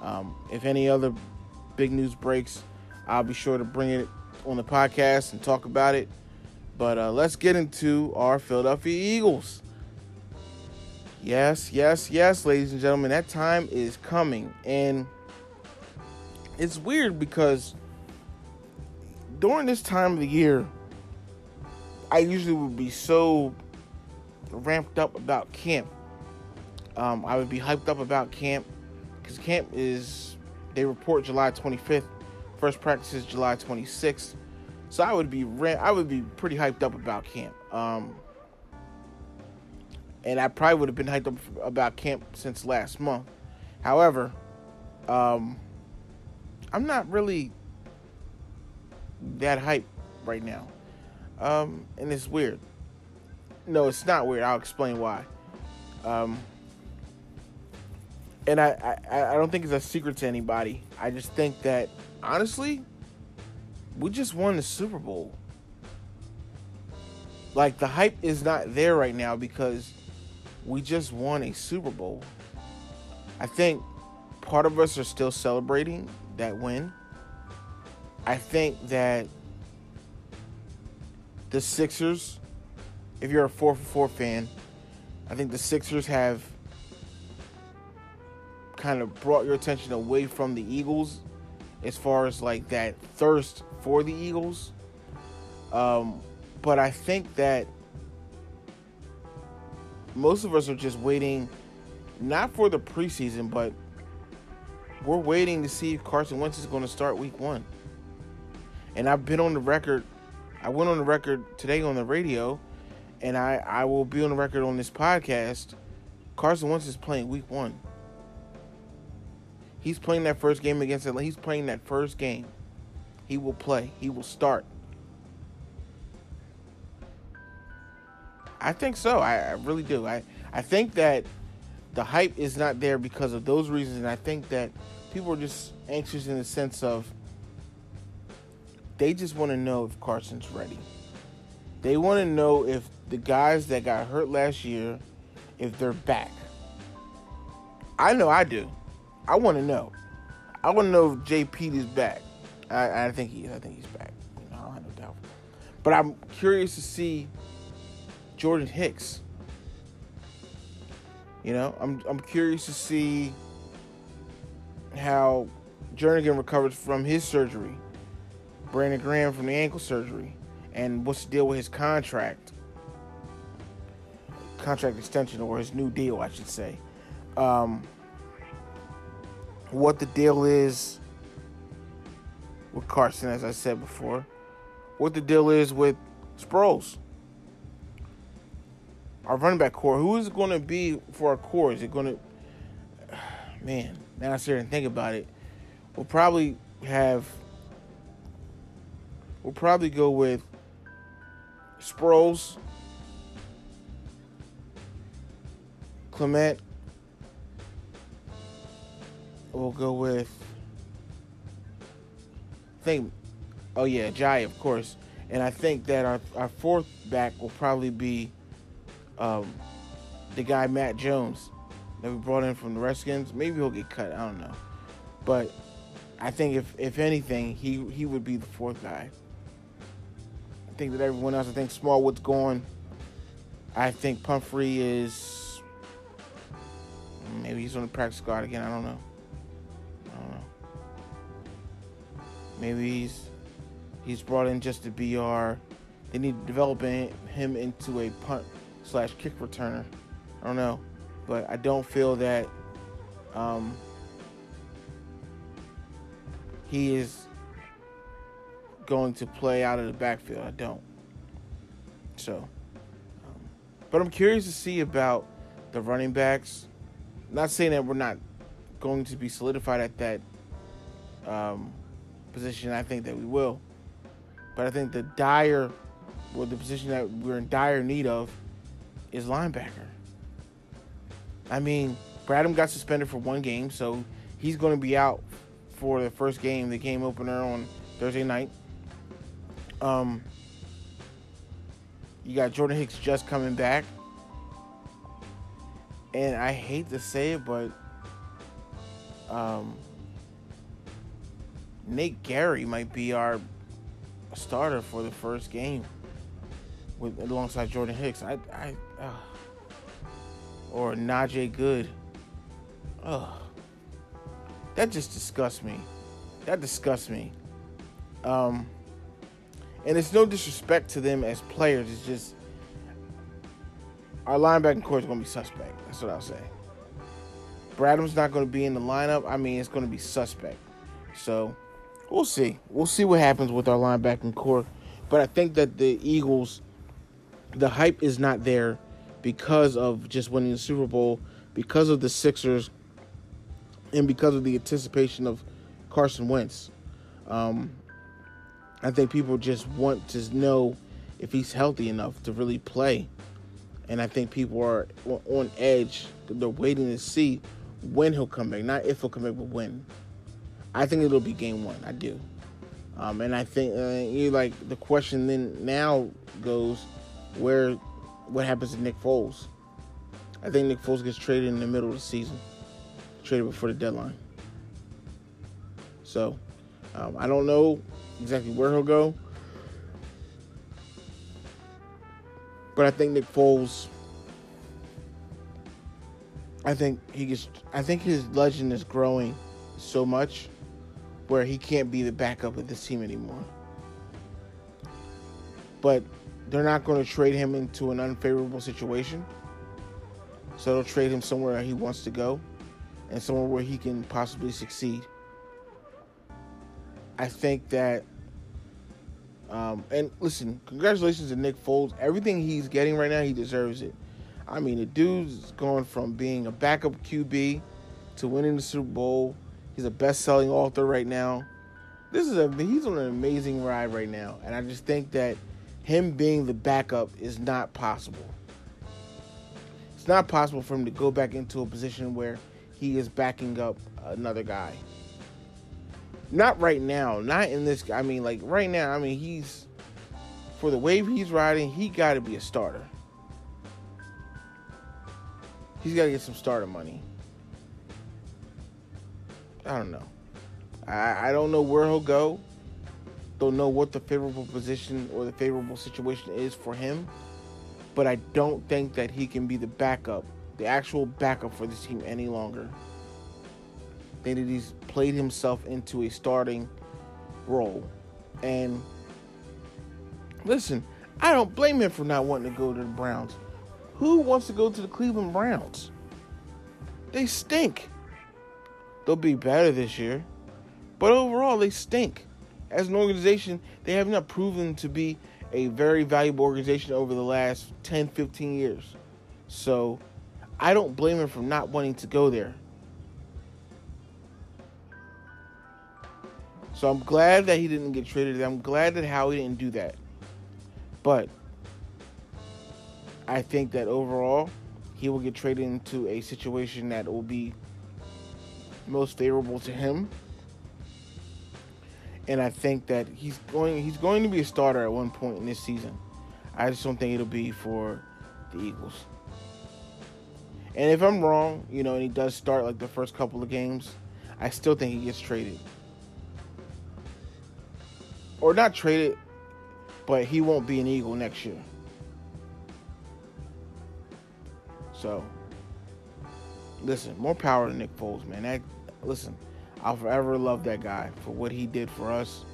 Um, if any other big news breaks, I'll be sure to bring it on the podcast and talk about it. But uh, let's get into our Philadelphia Eagles. Yes, yes, yes, ladies and gentlemen, that time is coming. And it's weird because during this time of the year, I usually would be so ramped up about camp. Um, I would be hyped up about camp because camp is, they report July 25th First practice is July 26th. So I would be I would be pretty hyped up about camp. Um, and I probably would have been hyped up about camp since last month. However, um, I'm not really that hyped right now. Um, and it's weird. No, it's not weird. I'll explain why. Um, and I, I, I don't think it's a secret to anybody. I just think that honestly, we just won the Super Bowl. Like the hype is not there right now because we just won a Super Bowl. I think part of us are still celebrating that win. I think that the Sixers, if you're a 4 for 4 fan, I think the Sixers have kind of brought your attention away from the Eagles as far as like that thirst for the Eagles. Um, but I think that most of us are just waiting, not for the preseason, but we're waiting to see if Carson Wentz is going to start week one. And I've been on the record, I went on the record today on the radio, and I, I will be on the record on this podcast. Carson Wentz is playing week one. He's playing that first game against Atlanta. He's playing that first game. He will play. He will start. I think so. I, I really do. I, I think that the hype is not there because of those reasons, and I think that people are just anxious in the sense of they just want to know if Carson's ready. They want to know if the guys that got hurt last year, if they're back. I know I do. I want to know. I want to know if JP is back. I, I think he is. I think he's back. You know, I have no doubt. But I'm curious to see Jordan Hicks. You know, I'm I'm curious to see how Jernigan recovers from his surgery. Brandon Graham from the ankle surgery. And what's the deal with his contract? Contract extension or his new deal, I should say. Um, what the deal is with Carson, as I said before. What the deal is with Sproles. Our running back corps. Who is going to be for our core? Is it going (sighs) to. Man, now I sit and think about it. We'll probably have. We'll probably go with Sproles, Clement, we'll go with. I think, oh yeah, Jai, of course, and I think that our our fourth back will probably be, um, the guy Matt Jones that we brought in from the Redskins. Maybe he'll get cut. I don't know, but I think if if anything, he he would be the fourth guy. I think that everyone else. I think Smallwood's gone. I think Pumphrey is. Maybe he's on the practice squad again. I don't know. Maybe he's he's brought in just to be our. They need to develop him into a punt slash kick returner. I don't know, but I don't feel that um, he is going to play out of the backfield. I don't. So, um, but I'm curious to see about the running backs. Not saying that we're not going to be solidified at that um, position, I think that we will. But I think the dire, well, the position that we're in dire need of is linebacker. I mean, Bradham got suspended for one game, so he's going to be out for the first game, the game opener on Thursday night. Um, you got Jordan Hicks just coming back. And I hate to say it, but um, Nate Gerry might be our starter for the first game with alongside Jordan Hicks. I, I, uh, or Najee Goode. Ugh. That just disgusts me. That disgusts me. Um, and it's no disrespect to them as players. It's just our linebacking corps is going to be suspect. That's what I'll say. Bradham's not going to be in the lineup. I mean, it's going to be suspect. So we'll see. We'll see what happens with our linebacking corps. But I think that the Eagles, the hype is not there because of just winning the Super Bowl, because of the Sixers, and because of the anticipation of Carson Wentz. Um, I think people just want to know if he's healthy enough to really play. And I think people are on edge. They're waiting to see when he'll come back. Not if he'll come back, but when. I think it'll be game one. I do. Um, and I think uh, you like the question then now goes where what happens to Nick Foles? I think Nick Foles gets traded in the middle of the season, traded before the deadline. So um, I don't know exactly where he'll go, but I think Nick Foles I think he gets. I think his legend is growing so much where he can't be the backup of this team anymore. But they're not going to trade him into an unfavorable situation. So they'll trade him somewhere he wants to go and somewhere where he can possibly succeed. I think that, um, and listen, congratulations to Nick Foles. Everything he's getting right now, he deserves it. I mean, the dude's going from being a backup QB to winning the Super Bowl. He's a best-selling author right now. This is a he's on an amazing ride right now, and I just think that him being the backup is not possible. It's not possible for him to go back into a position where he is backing up another guy. Not right now. Not in this. I mean, like right now. I mean, he's for the wave he's riding. He got to be a starter. He's got to get some starter money. I don't know. I, I don't know where he'll go. Don't know what the favorable position or the favorable situation is for him. But I don't think that he can be the backup, the actual backup for this team any longer. I think that he's played himself into a starting role. And listen, I don't blame him for not wanting to go to the Browns. Who wants to go to the Cleveland Browns? They stink. They'll be better this year. But overall, they stink. As an organization, they have not proven to be a very valuable organization over the last 10, 15 years. So I don't blame him for not wanting to go there. So I'm glad that he didn't get traded. I'm glad that Howie didn't do that. But I think that overall, he will get traded into a situation that will be most favorable to him. And I think that he's going he's going to be a starter at one point in this season. I just don't think it'll be for the Eagles. And if I'm wrong, you know, and he does start like the first couple of games, I still think he gets traded. Or not traded, but he won't be an Eagle next year. So, listen, more power to Nick Foles, man. That listen, I'll forever love that guy for what he did for us.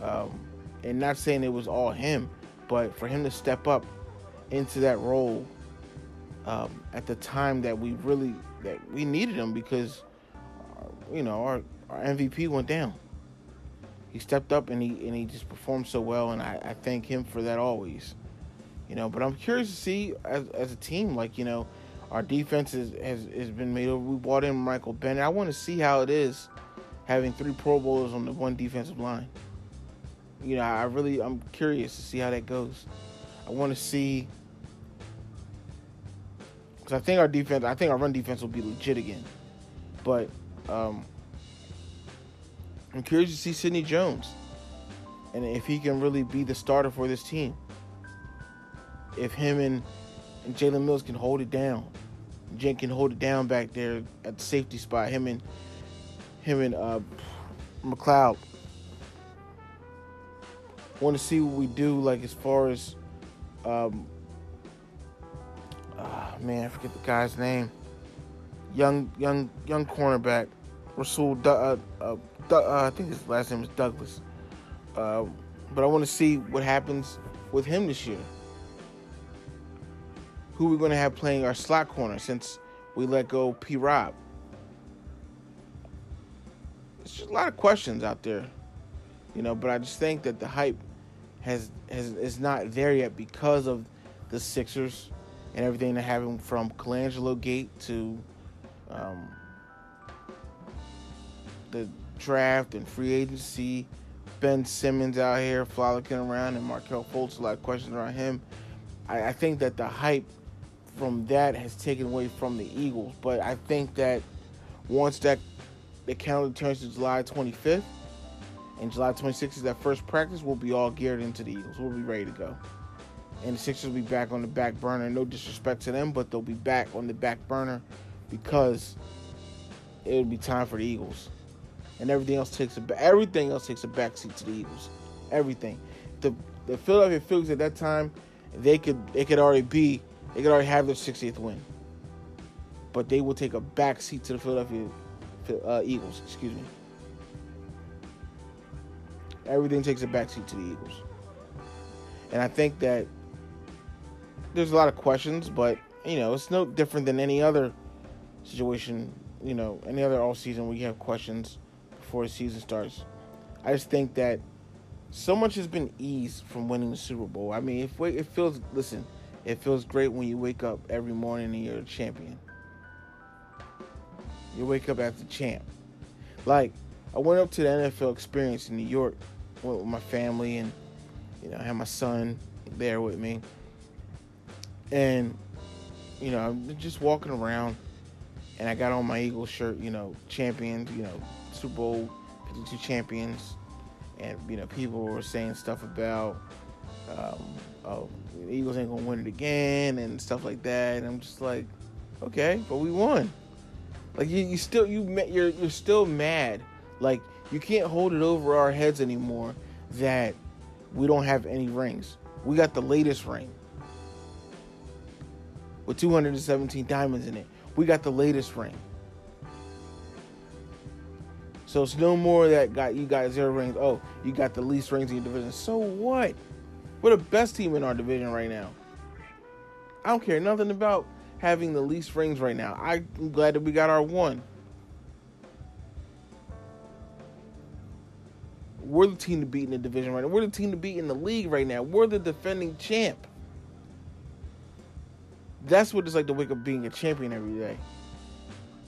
Um, and not saying it was all him, but for him to step up into that role um, at the time that we really that we needed him because uh, you know our, our MVP went down. He stepped up and he and he just performed so well, and I, I thank him for that always. You know, but I'm curious to see as, as a team, like you know, our defense is, has, has been made over. We brought in Michael Bennett. I want to see how it is having three Pro Bowlers on the one defensive line. You know, I really I'm curious to see how that goes. I want to see because I think our defense, I think our run defense will be legit again. But um, I'm curious to see Sidney Jones and if he can really be the starter for this team. If him and, and Jalen Mills can hold it down. Jen can hold it down back there at the safety spot. Him and him and uh, McLeod. Want to see what we do, like as far as, um, uh, man, I forget the guy's name. Young, young, young cornerback, Rasul. Uh, uh, uh, I think his last name is Douglas. Uh, but I want to see what happens with him this year who we're going to have playing our slot corner since we let go P. Rob. There's just a lot of questions out there, you know. But I just think that the hype has has is not there yet because of the Sixers and everything that happened from Colangelo Gate to um, the draft and free agency. Ben Simmons out here frolicking around and Markelle Fultz, a lot of questions around him. I, I think that the hype from that has taken away from the Eagles. But I think that once that the calendar turns to July 25th and July 26th is that first practice, we'll be all geared into the Eagles. We'll be ready to go. And the Sixers will be back on the back burner. No disrespect to them, but they'll be back on the back burner because it'll be time for the Eagles. And everything else takes a everything else takes a backseat to the Eagles. Everything. The the Philadelphia Phillies at that time, they could they could already be they could already have their 60th win. but they will take a back seat to the Philadelphia uh, Eagles. Excuse me. Everything takes a back seat to the Eagles, and I think that there's a lot of questions, but you know it's no different than any other situation. You know, any other all season where you have questions before the season starts. I just think that so much has been eased from winning the Super Bowl. I mean, if we, it feels listen, it feels great when you wake up every morning and you're a champion. You wake up as a champ. Like I went up to the NFL experience in New York, went with my family, and you know I had my son there with me, and you know I'm just walking around, and I got on my Eagles shirt, you know, champions, you know, Super Bowl 52 champions, and you know people were saying stuff about, um, oh, the Eagles ain't gonna win it again and stuff like that, and I'm just like, okay, but we won. Like you, you still you you're you're still mad. Like you can't hold it over our heads anymore that we don't have any rings. We got the latest ring with 217 diamonds in it. We got the latest ring. So it's no more that got you got zero rings. Oh, you got the least rings in your division. So what? We're the best team in our division right now. I don't care nothing about having the least rings right now. I'm glad that we got our one. We're the team to beat in the division right now. We're the team to beat in the league right now. We're the defending champ. That's what it's like to wake up being a champion every day.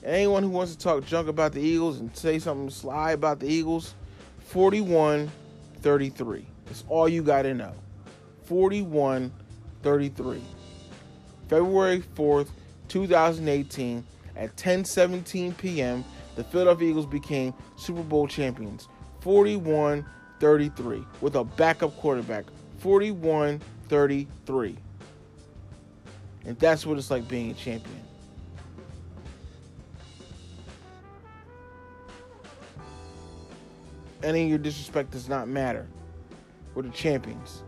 Anyone who wants to talk junk about the Eagles and say something sly about the Eagles, 41 33. That's all you got to know. 41 33. February 4th, 2018, at 10:17 p.m., the Philadelphia Eagles became Super Bowl champions, 41-33, with a backup quarterback, 41-33. And that's what it's like being a champion. Any of your disrespect does not matter. We're the champions.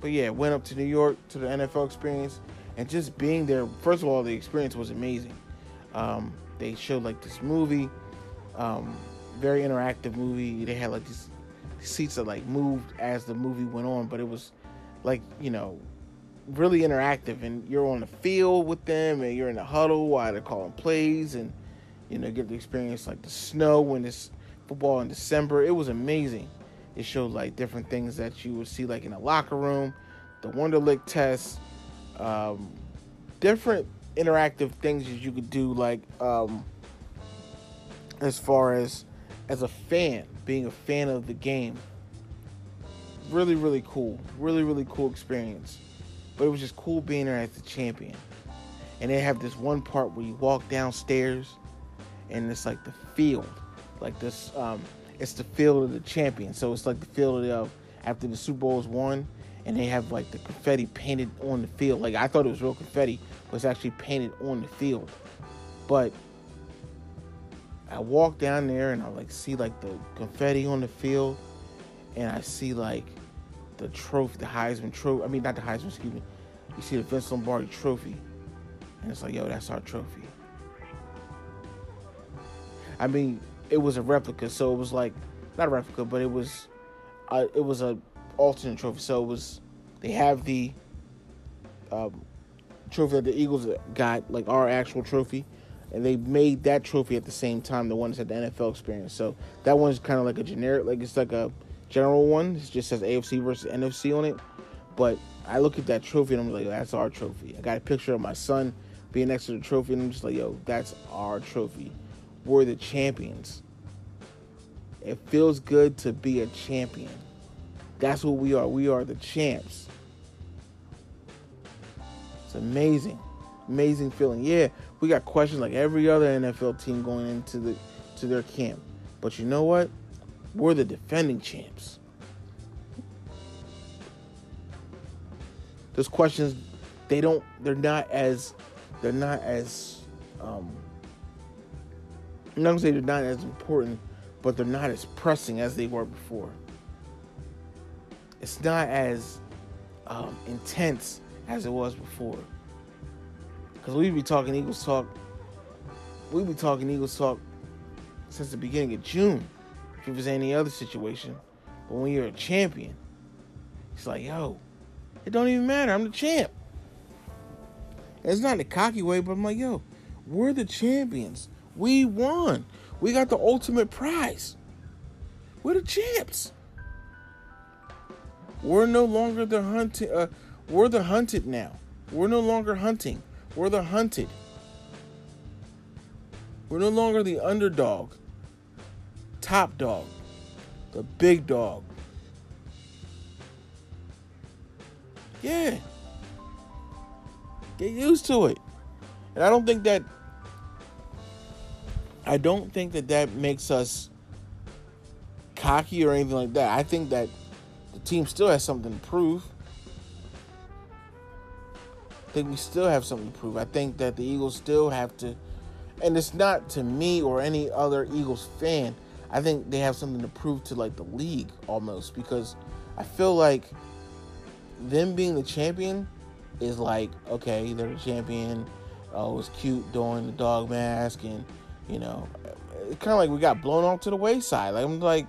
But yeah, went up to New York to the NFL experience, and just being there. First of all, the experience was amazing. Um, they showed like this movie, um, very interactive movie. They had like these seats that like moved as the movie went on, but it was like you know really interactive, and you're on the field with them, and you're in the huddle while they're calling plays, and you know get to experience like the snow when it's football in December. It was amazing. It showed like different things that you would see like in a locker room, the Wonderlic test, um, different interactive things that you could do like um, as far as as a fan, being a fan of the game. Really, really cool. Really, really cool experience. But it was just cool being there as the champion. And they have this one part where you walk downstairs and it's like the field. Like this um, it's the field of the champion. So it's like the field of after the Super Bowl is won, and they have like the confetti painted on the field. Like I thought it was real confetti, but it's actually painted on the field. But I walk down there and I like see like the confetti on the field, and I see like the trophy, the Heisman trophy. I mean, not the Heisman, excuse me. You see the Vince Lombardi trophy, and it's like, yo, that's our trophy. I mean, it was a replica, so it was like not a replica, but it was uh, it was a alternate trophy. So it was they have the um, trophy that the Eagles got, like our actual trophy, and they made that trophy at the same time the ones at the NFL experience. So that one's kind of like a generic, like it's like a general one. It just says AFC versus NFC on it. But I look at that trophy and I'm like, that's our trophy. I got a picture of my son being next to the trophy, and I'm just like, yo, that's our trophy we're the champions. It feels good to be a champion. That's what we are. We are the champs. It's amazing. Amazing feeling. Yeah, we got questions like every other NFL team going into the to their camp. But you know what? We're the defending champs. Those questions, they don't. They're not as. They're not as. Um, not say they're not as important, but they're not as pressing as they were before. It's not as um, intense as it was before. Because we be talking Eagles talk. We be talking Eagles talk since the beginning of June. If it was any other situation, but when you're a champion, it's like, yo, it don't even matter. I'm the champ. it's not in a cocky way, but I'm like, yo, we're the champions. We won. We got the ultimate prize. We're the champs. We're no longer the hunted. Uh, we're the hunted now. We're no longer hunting. We're the hunted. We're no longer the underdog, top dog, the big dog. Yeah. Get used to it. And I don't think that I don't think that that makes us cocky or anything like that. I think that the team still has something to prove. I think we still have something to prove. I think that the Eagles still have to, and it's not to me or any other Eagles fan. I think they have something to prove to like the league almost because I feel like them being the champion is like okay, they're the champion. Oh, it was cute doing the dog mask, and you know, it's kind of like we got blown off to the wayside. Like I'm like,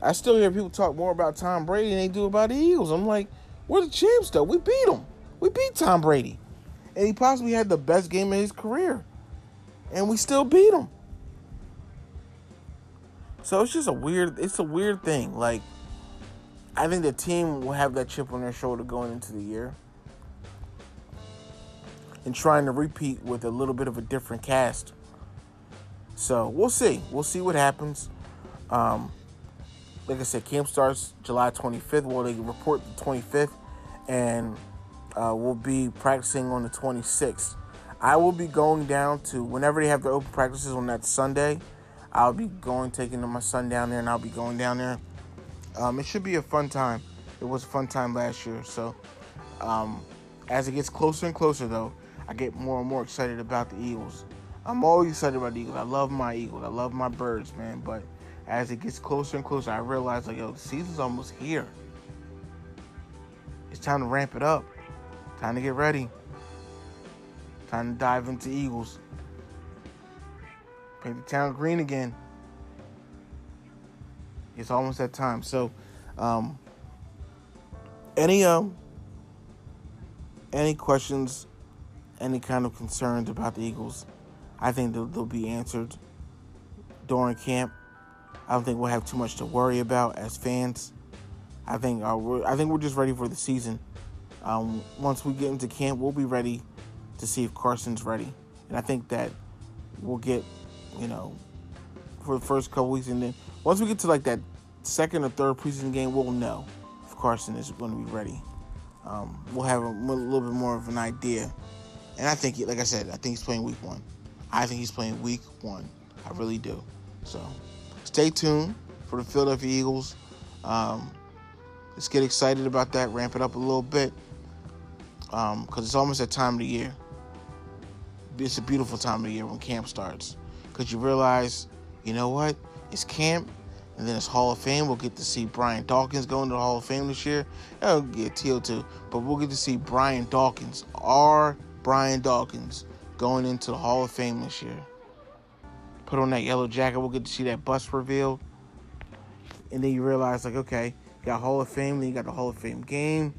I still hear people talk more about Tom Brady than they do about the Eagles. I'm like, we're the champs though. We beat them. We beat Tom Brady, and he possibly had the best game of his career, and we still beat him. So it's just a weird. It's a weird thing. Like, I think the team will have that chip on their shoulder going into the year, and trying to repeat with a little bit of a different cast. So we'll see. We'll see what happens. Um, like I said, camp starts July 25th. Well, they report the 25th, and uh, we'll be practicing on the 26th. I will be going down to whenever they have their open practices on that Sunday. I'll be going, taking my son down there, and I'll be going down there. Um, it should be a fun time. It was a fun time last year. So, um, as it gets closer and closer, though, I get more and more excited about the Eagles. I'm always excited about the Eagles. I love my Eagles. I love my birds, man. But as it gets closer and closer, I realize like, yo, the season's almost here. It's time to ramp it up. Time to get ready. Time to dive into Eagles. Paint the town green again. It's almost that time. So, um, any um, any questions, any kind of concerns about the Eagles, I think they'll, they'll be answered during camp. I don't think we'll have too much to worry about as fans. I think uh, we're, I think we're just ready for the season. Um, once we get into camp, we'll be ready to see if Carson's ready, and I think that we'll get, you know, for the first couple weeks, and then once we get to like that second or third preseason game, we'll know if Carson is going to be ready. Um, we'll have a, a, little bit more of an idea, and I think, like I said, I think he's playing week one. I think he's playing week one. I really do. So stay tuned for the Philadelphia Eagles. Um, let's get excited about that, ramp it up a little bit because um, it's almost that time of the year. It's a beautiful time of the year when camp starts because you realize, you know what? It's camp, and then it's Hall of Fame. We'll get to see Brian Dawkins going to the Hall of Fame this year. That'll get TO2, but we'll get to see Brian Dawkins, our Brian Dawkins, going into the Hall of Fame this year put on that yellow jacket. We'll get to see that bust revealed. And then you realize, like, okay, you got Hall of Fame, then you got the Hall of Fame game.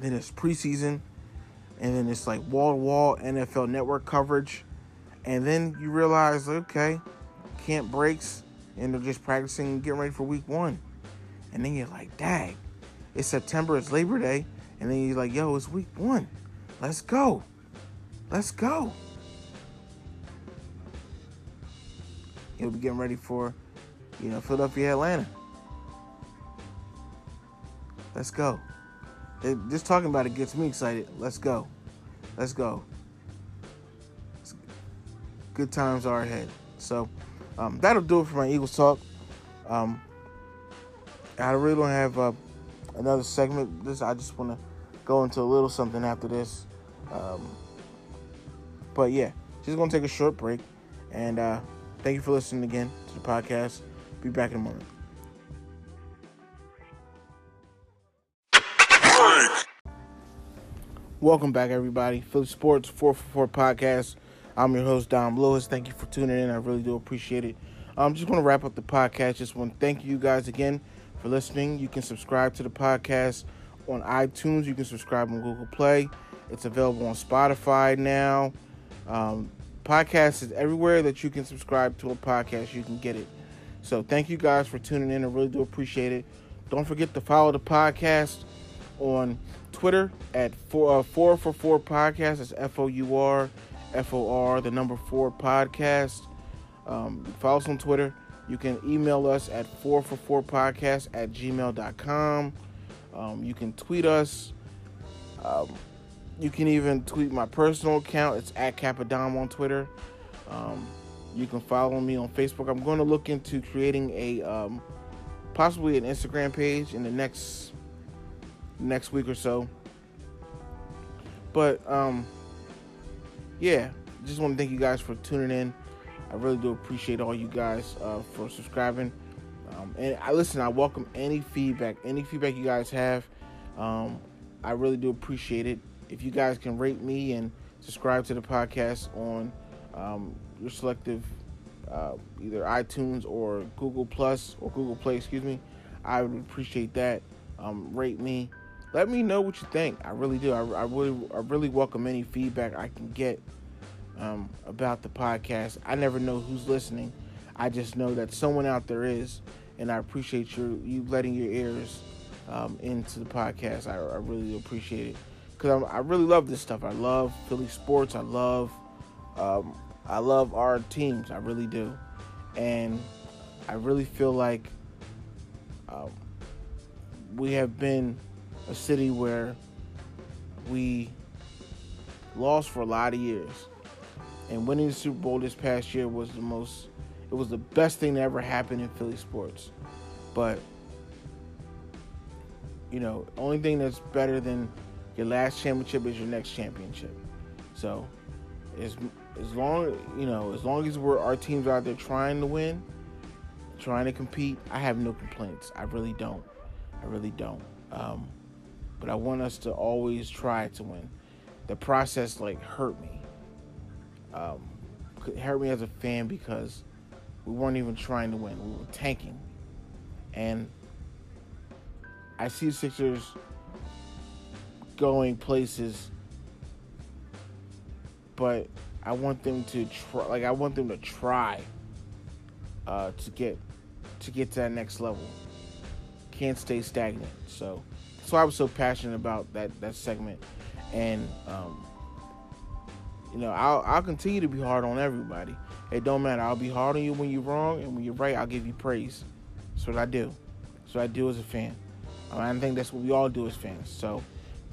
Then it's preseason. And then it's like wall to wall NFL network coverage. And then you realize, okay, camp breaks and they're just practicing getting ready for week one. And then you're like, dang, it's September, it's Labor Day. And then you're like, yo, it's week one. Let's go. Let's go. He'll be getting ready for, you know, Philadelphia, Atlanta. Let's go. just talking about it gets me excited. Let's go. Let's go. Good times are ahead. So um, that'll do it for my Eagles talk. Um, I really don't have uh, another segment. This I just want to go into a little something after this. Um, but yeah, just gonna take a short break, and uh, Thank you for listening again to the podcast. Be back in a moment. Welcome back, everybody. Philly Sports 444 Podcast. I'm your host, Dom Lewis. Thank you for tuning in. I really do appreciate it. I'm just going to wrap up the podcast. Just want to thank you guys again for listening. You can subscribe to the podcast on iTunes. You can subscribe on Google Play. It's available on Spotify now. Um, podcast is everywhere that you can subscribe to a podcast. You can get it. So thank you guys for tuning in. I really do appreciate it. Don't forget to follow the podcast on Twitter at four uh, four four podcast. It's F O U R F O R the number four podcast. Um, follow us on Twitter. You can email us at four for four podcast at gmail.com. Um, you can tweet us. Um, you can even tweet my personal account. It's at Capadom on Twitter. Um, you can follow me on Facebook. I'm going to look into creating a um, possibly an Instagram page in the next next week or so. But um, yeah, just want to thank you guys for tuning in. I really do appreciate all you guys uh, for subscribing. Um, and I listen. I welcome any feedback, any feedback you guys have. Um, I really do appreciate it. If you guys can rate me and subscribe to the podcast on um, your selective uh, either iTunes or Google Plus or Google Play, excuse me, I would appreciate that. Um, rate me let me know what you think. I really do. I, I really, I really welcome any feedback I can get um, about the podcast. I never know who's listening. I just know that someone out there is, and I appreciate you you letting your ears um, into the podcast. I, I really appreciate it because I really love this stuff. I love Philly sports. I love um, I love our teams. I really do, and I really feel like um, we have been a city where we lost for a lot of years. And winning the Super Bowl this past year was the most, it was the best thing that ever happened in Philly sports. But, you know, only thing that's better than your last championship is your next championship. So, as as long you know, as long as we're our teams out there trying to win, trying to compete, I have no complaints. I really don't. I really don't. Um, but I want us to always try to win. The process like hurt me. Um, hurt me as a fan because we weren't even trying to win. We were tanking, and I see the Sixers going places, but I want them to try. Like I want them to try uh, to get to get to that next level. Can't stay stagnant. So that's why I was so passionate about that that segment, and um, you know I'll I'll continue to be hard on everybody. It don't matter. I'll be hard on you when you're wrong, and when you're right, I'll give you praise. That's what I do. That's what I do as a fan. I think that's what we all do as fans. So,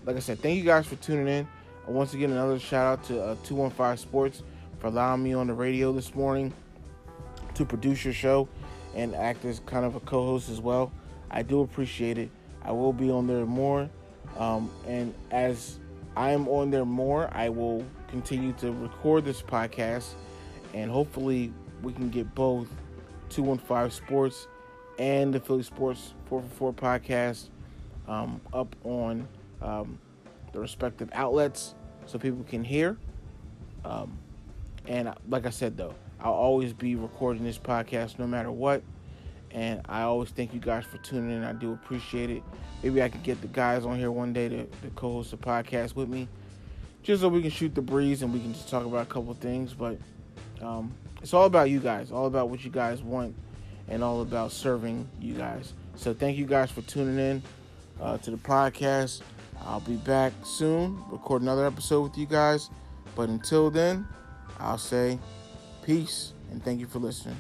like I said, thank you guys for tuning in. Once again, another shout out to uh, 215 Sports for allowing me on the radio this morning to produce your show and act as kind of a co-host as well. I do appreciate it. I will be on there more. Um, and as I am on there more, I will continue to record this podcast. And hopefully, we can get both 215 Sports and the Philly Sports 444 podcast um, up on um, the respective outlets so people can hear. Um, and like I said, though, I'll always be recording this podcast no matter what. And I always thank you guys for tuning in. I do appreciate it. Maybe I could get the guys on here one day to, to co-host a podcast with me, just so we can shoot the breeze and we can just talk about a couple things. But um, it's all about you guys, all about what you guys want, and all about serving you guys. So thank you guys for tuning in uh, to the podcast. I'll be back soon, record another episode with you guys. But until then, I'll say peace and thank you for listening.